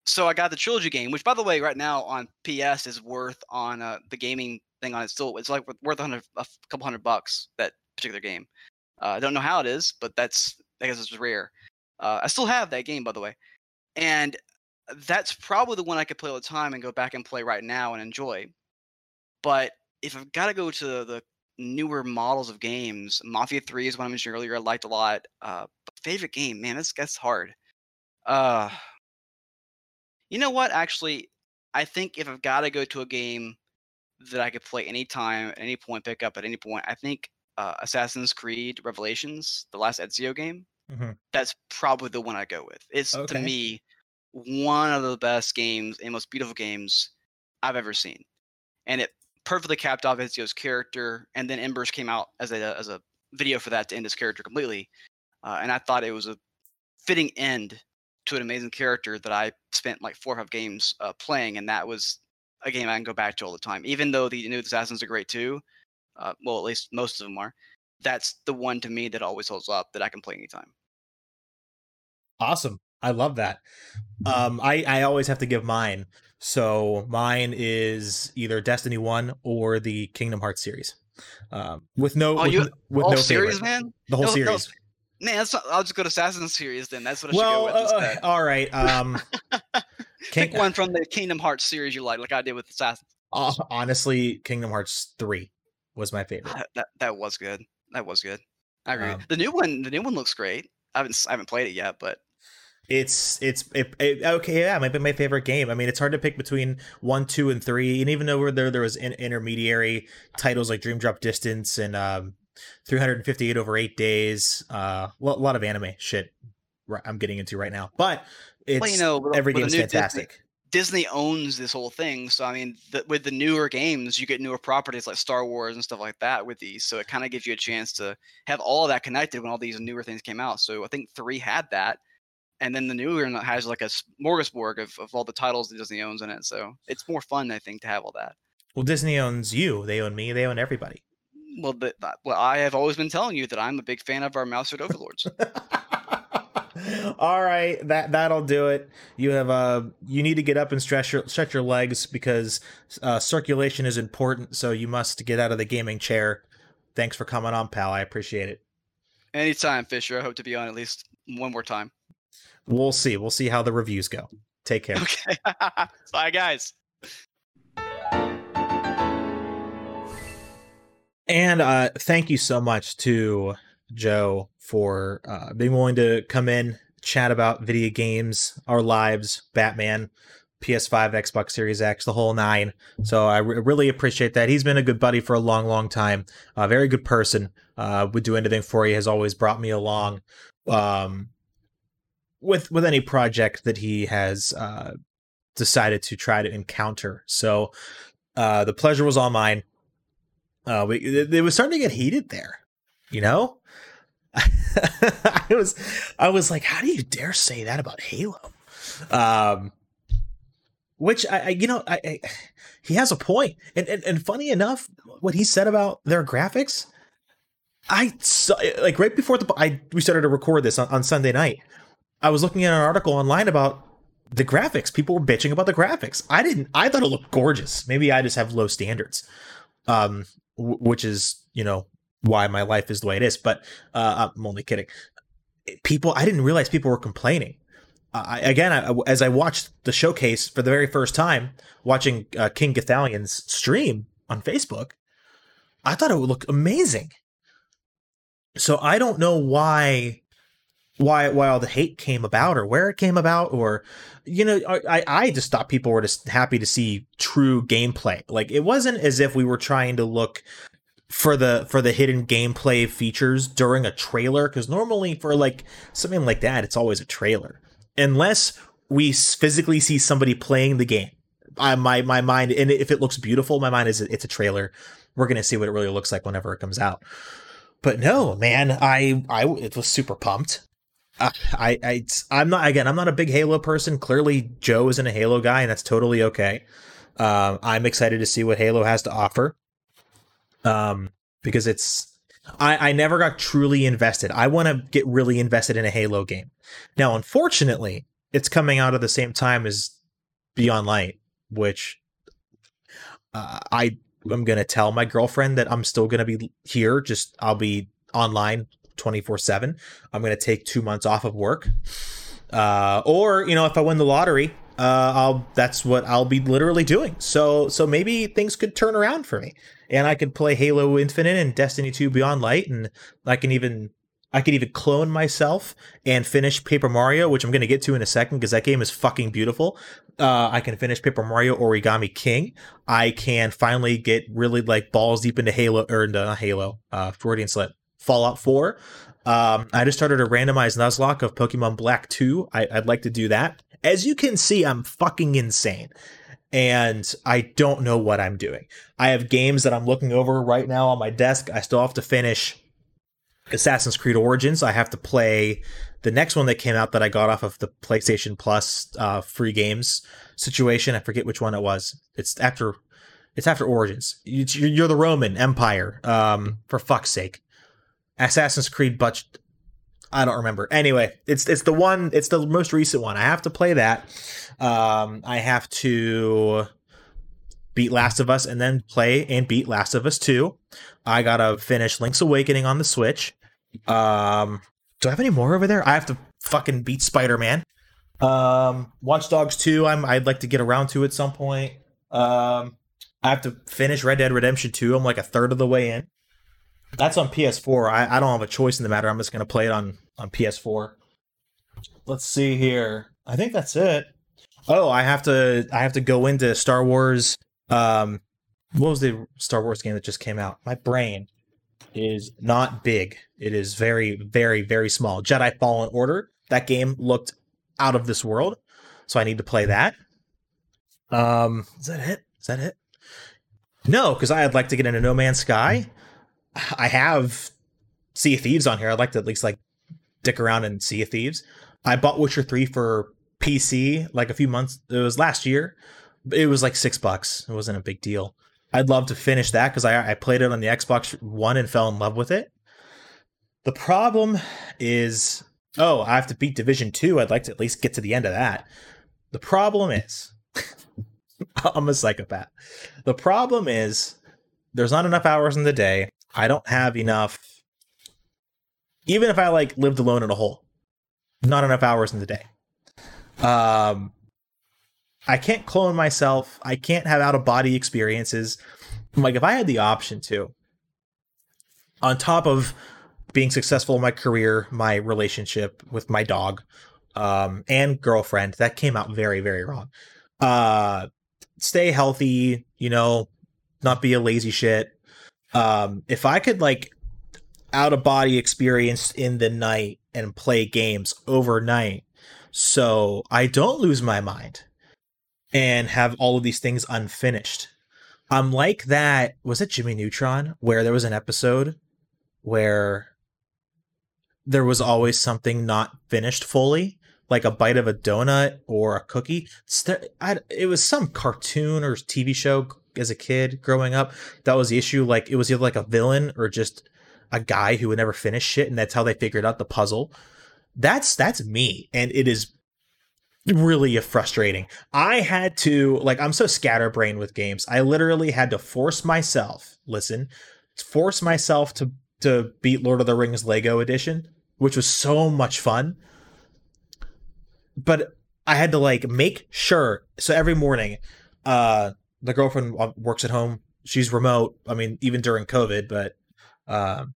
so I got the trilogy game, which by the way, right now on PS is worth on uh, the gaming thing on it still it's like worth a, hundred, a couple hundred bucks that particular game. Uh, I don't know how it is, but that's I guess it's rare. Uh, I still have that game by the way, and that's probably the one I could play all the time and go back and play right now and enjoy. But if I've got to go to the newer models of games, Mafia Three is one I mentioned earlier. I liked a lot. Uh, favorite game, man, this gets hard. Uh, you know what? Actually, I think if I've got to go to a game that I could play anytime, at any point, pick up at any point, I think uh, Assassin's Creed Revelations, the last Ezio game, mm-hmm. that's probably the one I go with. It's okay. to me one of the best games and most beautiful games I've ever seen, and it perfectly capped off Ezio's character. And then Embers came out as a as a video for that to end his character completely, uh, and I thought it was a fitting end to an amazing character that I spent like four or five games uh, playing, and that was a game I can go back to all the time. Even though the new Assassins are great too, uh, well, at least most of them are. That's the one to me that always holds up that I can play anytime. Awesome. I love that. Um, I I always have to give mine. So mine is either Destiny One or the Kingdom Hearts series. Um, with no oh, with, you, with no series, favorite. man. The whole no, series. No, man, that's not, I'll just go to Assassin's series then. That's what I well, should go with. Uh, all right. Um, Pick one from the Kingdom Hearts series you like, like I did with Assassin's. Uh, honestly, Kingdom Hearts three was my favorite. That, that, was good. That was good. I agree. Um, the new one, the new one looks great. I haven't I haven't played it yet, but it's it's it, it, okay. Yeah, it might be my favorite game. I mean, it's hard to pick between one, two, and three. And even though there there was in, intermediary titles like Dream Drop Distance and um, 358 over eight days, uh, a lot of anime shit. I'm getting into right now, but it's well, you know, every game is fantastic. Disney, Disney owns this whole thing. So I mean, the, with the newer games, you get newer properties like Star Wars and stuff like that with these. So it kind of gives you a chance to have all of that connected when all these newer things came out. So I think three had that, and then the newer one has like a smorgasbord of, of all the titles that Disney owns in it. So it's more fun, I think, to have all that. Well, Disney owns you. They own me. They own everybody. Well, the, well, I have always been telling you that I'm a big fan of our Mouse Overlords. All right, that that'll do it. You have uh you need to get up and stretch your stretch your legs because uh, circulation is important. So you must get out of the gaming chair. Thanks for coming on, pal. I appreciate it. Anytime, Fisher. I hope to be on at least one more time. We'll see. We'll see how the reviews go. Take care. Okay. Bye, guys. And uh, thank you so much to Joe for uh, being willing to come in, chat about video games, our lives, Batman, PS5, Xbox Series X, the whole nine. So I re- really appreciate that. He's been a good buddy for a long, long time. A very good person. Uh, would do anything for you. Has always brought me along um, with with any project that he has uh, decided to try to encounter. So uh, the pleasure was all mine. Uh, we, it, it was starting to get heated there, you know. I was I was like, how do you dare say that about Halo? Um, which I, I you know I, I, he has a point, and, and and funny enough, what he said about their graphics, I saw like right before the I we started to record this on, on Sunday night. I was looking at an article online about the graphics. People were bitching about the graphics. I didn't. I thought it looked gorgeous. Maybe I just have low standards, um, which is you know why my life is the way it is. But uh, I'm only kidding. People, I didn't realize people were complaining. I, again, I, as I watched the showcase for the very first time, watching uh, King Gothalion's stream on Facebook, I thought it would look amazing. So I don't know why why why all the hate came about or where it came about or you know I I just thought people were just happy to see true gameplay. Like it wasn't as if we were trying to look for the for the hidden gameplay features during a trailer because normally for like something like that it's always a trailer unless we physically see somebody playing the game. I, my my mind and if it looks beautiful, my mind is it's a trailer. We're gonna see what it really looks like whenever it comes out. But no, man, I I it was super pumped. Uh, I I I'm not again. I'm not a big Halo person. Clearly, Joe isn't a Halo guy, and that's totally okay. Uh, I'm excited to see what Halo has to offer. Um, because it's I, I never got truly invested. I want to get really invested in a Halo game. Now, unfortunately, it's coming out at the same time as Beyond Light, which uh, I am gonna tell my girlfriend that I'm still gonna be here. Just I'll be online 24 seven. I'm gonna take two months off of work, uh, or you know, if I win the lottery, uh, I'll that's what I'll be literally doing. So so maybe things could turn around for me, and I could play Halo Infinite and Destiny 2 Beyond Light, and I can even I could even clone myself and finish Paper Mario, which I'm going to get to in a second because that game is fucking beautiful. Uh, I can finish Paper Mario Origami King. I can finally get really like balls deep into Halo or into Halo, uh, Freudian slip, Fallout 4. Um, I just started a randomized Nuzlocke of Pokemon Black 2. I, I'd like to do that. As you can see, I'm fucking insane and I don't know what I'm doing. I have games that I'm looking over right now on my desk. I still have to finish Assassin's Creed Origins. I have to play the next one that came out that I got off of the PlayStation Plus uh, free games situation. I forget which one it was. It's after it's after Origins. You're the Roman Empire. Um, for fuck's sake, Assassin's Creed, but I don't remember. Anyway, it's it's the one. It's the most recent one. I have to play that. Um, I have to beat Last of Us and then play and beat Last of Us 2. I gotta finish Link's Awakening on the Switch. Um, do I have any more over there? I have to fucking beat Spider Man. Um, Watch Dogs 2. I'm I'd like to get around to at some point. Um, I have to finish Red Dead Redemption 2. I'm like a third of the way in. That's on PS4. I, I don't have a choice in the matter. I'm just gonna play it on on PS4. Let's see here. I think that's it. Oh, I have to I have to go into Star Wars. Um, what was the Star Wars game that just came out? My brain is not big. It is very, very, very small. Jedi Fallen Order. That game looked out of this world. So I need to play that. Um, is that it? Is that it? No, because I'd like to get into No Man's Sky. I have Sea of Thieves on here. I'd like to at least like dick around and Sea of Thieves. I bought Witcher 3 for PC like a few months. It was last year. It was like six bucks. It wasn't a big deal. I'd love to finish that because I, I played it on the Xbox One and fell in love with it. The problem is, oh, I have to beat Division 2. I'd like to at least get to the end of that. The problem is, I'm a psychopath. The problem is, there's not enough hours in the day. I don't have enough. Even if I like lived alone in a hole, not enough hours in the day. Um, I can't clone myself. I can't have out of body experiences. Like if I had the option to, on top of being successful in my career, my relationship with my dog, um, and girlfriend, that came out very, very wrong. Uh, stay healthy, you know, not be a lazy shit. Um, if I could like out of body experience in the night and play games overnight, so I don't lose my mind and have all of these things unfinished. I'm like that. Was it Jimmy Neutron where there was an episode where there was always something not finished fully, like a bite of a donut or a cookie? It was some cartoon or TV show as a kid growing up. That was the issue. Like it was either like a villain or just a guy who would never finish shit, and that's how they figured out the puzzle. That's that's me, and it is really frustrating. I had to like I'm so scatterbrained with games. I literally had to force myself, listen, force myself to to beat Lord of the Rings Lego edition, which was so much fun. But I had to like make sure so every morning uh the girlfriend works at home. She's remote. I mean even during COVID, but um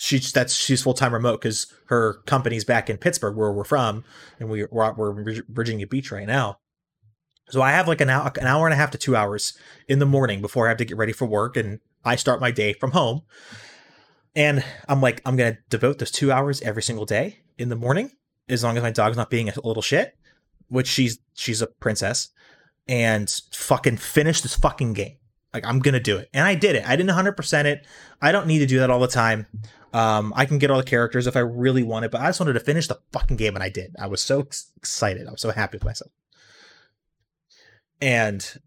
she's that's she's full time remote because her company's back in Pittsburgh where we're from, and we we're, we're in Virginia Beach right now. So I have like an hour, an hour and a half to two hours in the morning before I have to get ready for work, and I start my day from home. And I'm like, I'm gonna devote those two hours every single day in the morning, as long as my dog's not being a little shit, which she's she's a princess, and fucking finish this fucking game. Like I'm gonna do it, and I did it. I didn't 100 percent it. I don't need to do that all the time. Um, I can get all the characters if I really wanted, but I just wanted to finish the fucking game, and I did. I was so excited. I was so happy with myself. And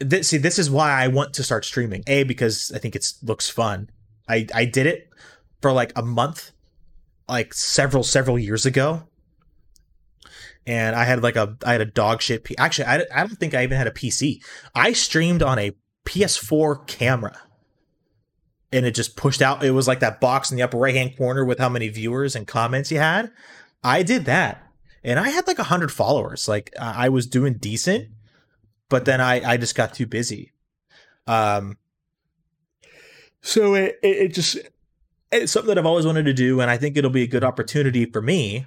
th- see, this is why I want to start streaming. A because I think it looks fun. I I did it for like a month, like several several years ago, and I had like a I had a dog shit. P- Actually, I I don't think I even had a PC. I streamed on a PS4 camera and it just pushed out. It was like that box in the upper right hand corner with how many viewers and comments you had. I did that, and I had like hundred followers. Like I was doing decent, but then I I just got too busy. Um. So it it, it just it's something that I've always wanted to do, and I think it'll be a good opportunity for me.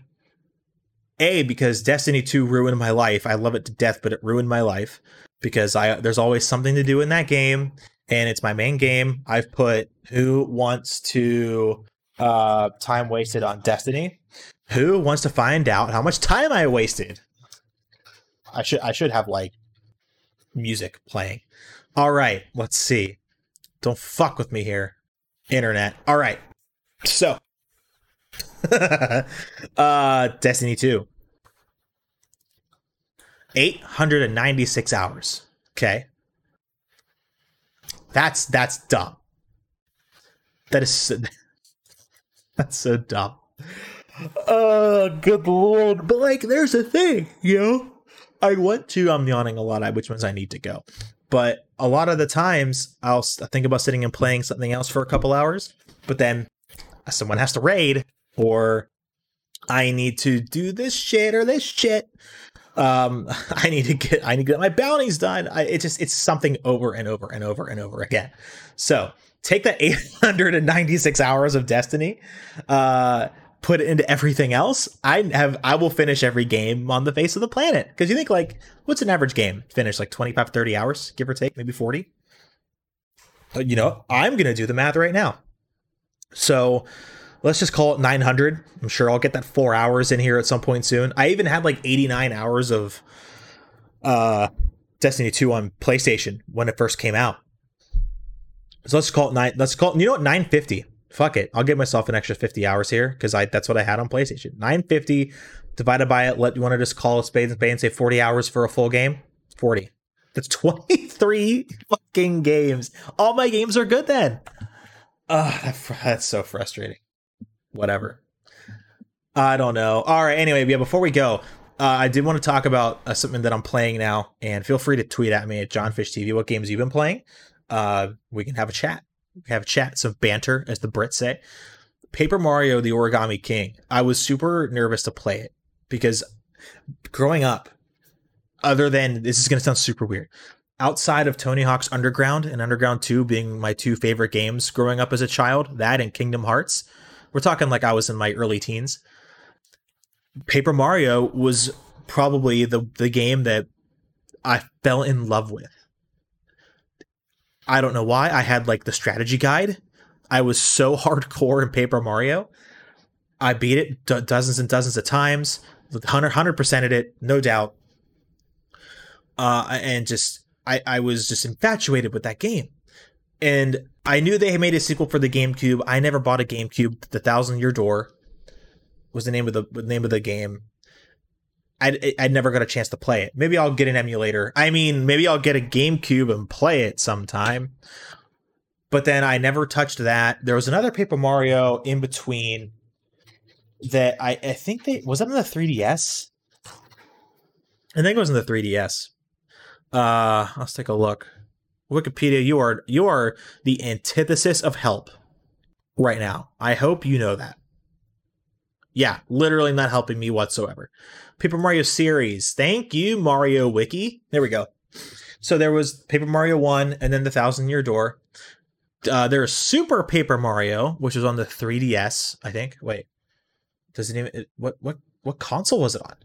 A because Destiny 2 ruined my life. I love it to death, but it ruined my life because I there's always something to do in that game and it's my main game. I've put who wants to uh time wasted on Destiny? Who wants to find out how much time I wasted? I should I should have like music playing. All right, let's see. Don't fuck with me here, internet. All right. So uh Destiny 2. 896 hours. Okay. That's that's dumb. That is so, that's so dumb. Oh, good lord! But like, there's a thing, you know. I went to. I'm yawning a lot. which ones I need to go, but a lot of the times I'll think about sitting and playing something else for a couple hours, but then someone has to raid or I need to do this shit or this shit. Um i need to get i need to get my bounties done. I, it just it's something over and over and over and over again. So take that 896 hours of destiny uh put it into everything else. I have i will finish every game on the face of the planet. Because you think like what's an average game? Finish like 25 30 hours give or take maybe 40 uh, you know i'm gonna do the math right now. So let's just call it 900. I'm sure I'll get that four hours in here at some point soon. I even had like 89 hours of uh, Destiny 2 on PlayStation when it first came out. So let's call it nine. Let's call it, you know what? 950. Fuck it. I'll give myself an extra 50 hours here because I that's what I had on PlayStation. 950 divided by it. Let you want to just call it spades and spades and say 40 hours for a full game? 40. That's 23 fucking games. All my games are good then. Uh, that's so frustrating whatever. I don't know. All right. Anyway, yeah. Before we go, uh, I did want to talk about uh, something that I'm playing now, and feel free to tweet at me at Jonfish TV what games you've been playing. Uh, we can have a chat. We have a chat, some banter, as the Brits say. Paper Mario: The Origami King. I was super nervous to play it because growing up, other than this is going to sound super weird, outside of Tony Hawk's Underground and Underground 2 being my two favorite games growing up as a child, that and Kingdom Hearts we're talking like I was in my early teens. Paper Mario was probably the the game that I fell in love with. I don't know why. I had like the strategy guide. I was so hardcore in Paper Mario. I beat it do- dozens and dozens of times. 100 percented it, no doubt. Uh, and just I I was just infatuated with that game. And I knew they made a sequel for the GameCube. I never bought a GameCube. The Thousand Year Door was the name of the, the name of the game. I I never got a chance to play it. Maybe I'll get an emulator. I mean, maybe I'll get a GameCube and play it sometime. But then I never touched that. There was another Paper Mario in between that I, I think they was that on the 3DS. I think it was in the 3DS. Uh, let's take a look. Wikipedia, you are you are the antithesis of help right now. I hope you know that. Yeah, literally not helping me whatsoever. Paper Mario series. Thank you, Mario Wiki. There we go. So there was Paper Mario 1 and then the Thousand Year Door. Uh, there's Super Paper Mario, which was on the 3DS, I think. Wait. Does it even what what what console was it on?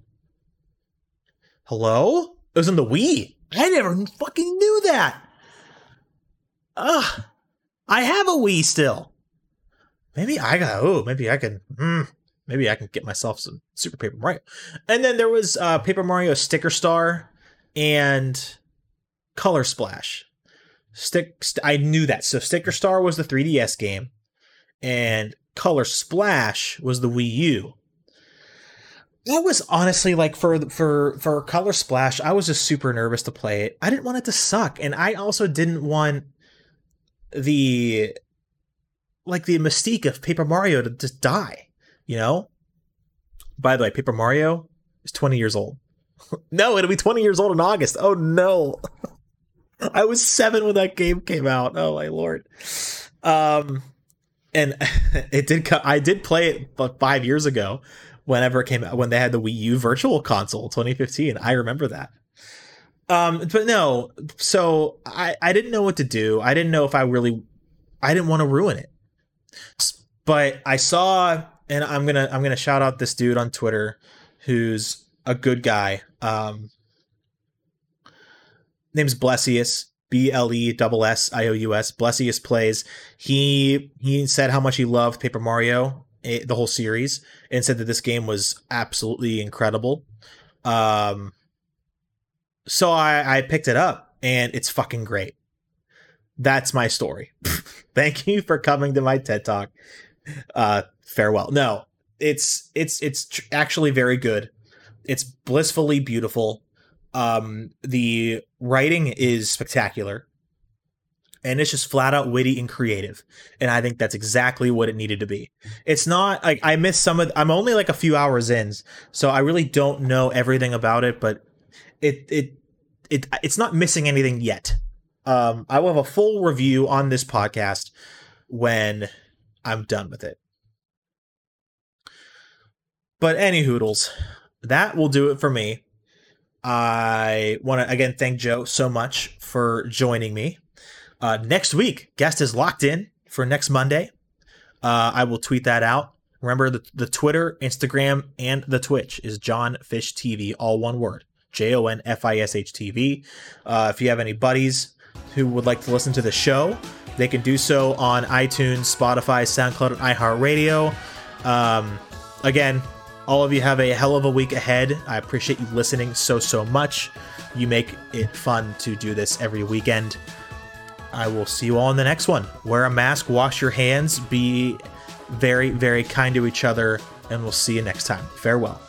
Hello? It was on the Wii. I never fucking knew that. Ugh. I have a Wii still. Maybe I got oh, maybe I can mm, maybe I can get myself some Super Paper Mario. And then there was uh Paper Mario Sticker Star and Color Splash. Stick st- I knew that. So Sticker Star was the 3DS game and Color Splash was the Wii U. That was honestly like for for for Color Splash, I was just super nervous to play it. I didn't want it to suck and I also didn't want the like the mystique of Paper Mario to just die, you know? By the way, Paper Mario is 20 years old. no, it'll be 20 years old in August. Oh no. I was 7 when that game came out. Oh my lord. Um and it did co- I did play it but 5 years ago whenever it came out when they had the Wii U virtual console 2015. I remember that. Um, but no, so I, I didn't know what to do. I didn't know if I really, I didn't want to ruin it. But I saw, and I'm gonna I'm gonna shout out this dude on Twitter, who's a good guy. Um, name's Blessious. B L E double S I O U S. Blessious plays. He he said how much he loved Paper Mario, eh, the whole series, and said that this game was absolutely incredible. Um, so I, I picked it up and it's fucking great. That's my story. Thank you for coming to my TED Talk. Uh, farewell. No, it's it's it's tr- actually very good. It's blissfully beautiful. Um, the writing is spectacular, and it's just flat out witty and creative. And I think that's exactly what it needed to be. It's not like I missed some of. I'm only like a few hours in, so I really don't know everything about it. But it it it it's not missing anything yet. Um, I will have a full review on this podcast when I'm done with it. But any hoodles, that will do it for me. I want to again thank Joe so much for joining me. Uh, next week, guest is locked in for next Monday. Uh, I will tweet that out. Remember the, the Twitter, Instagram, and the Twitch is Jon Fish TV, all one word. J O N F I S H TV. Uh, if you have any buddies who would like to listen to the show, they can do so on iTunes, Spotify, SoundCloud, and iHeartRadio. Um, again, all of you have a hell of a week ahead. I appreciate you listening so, so much. You make it fun to do this every weekend. I will see you all in the next one. Wear a mask, wash your hands, be very, very kind to each other, and we'll see you next time. Farewell.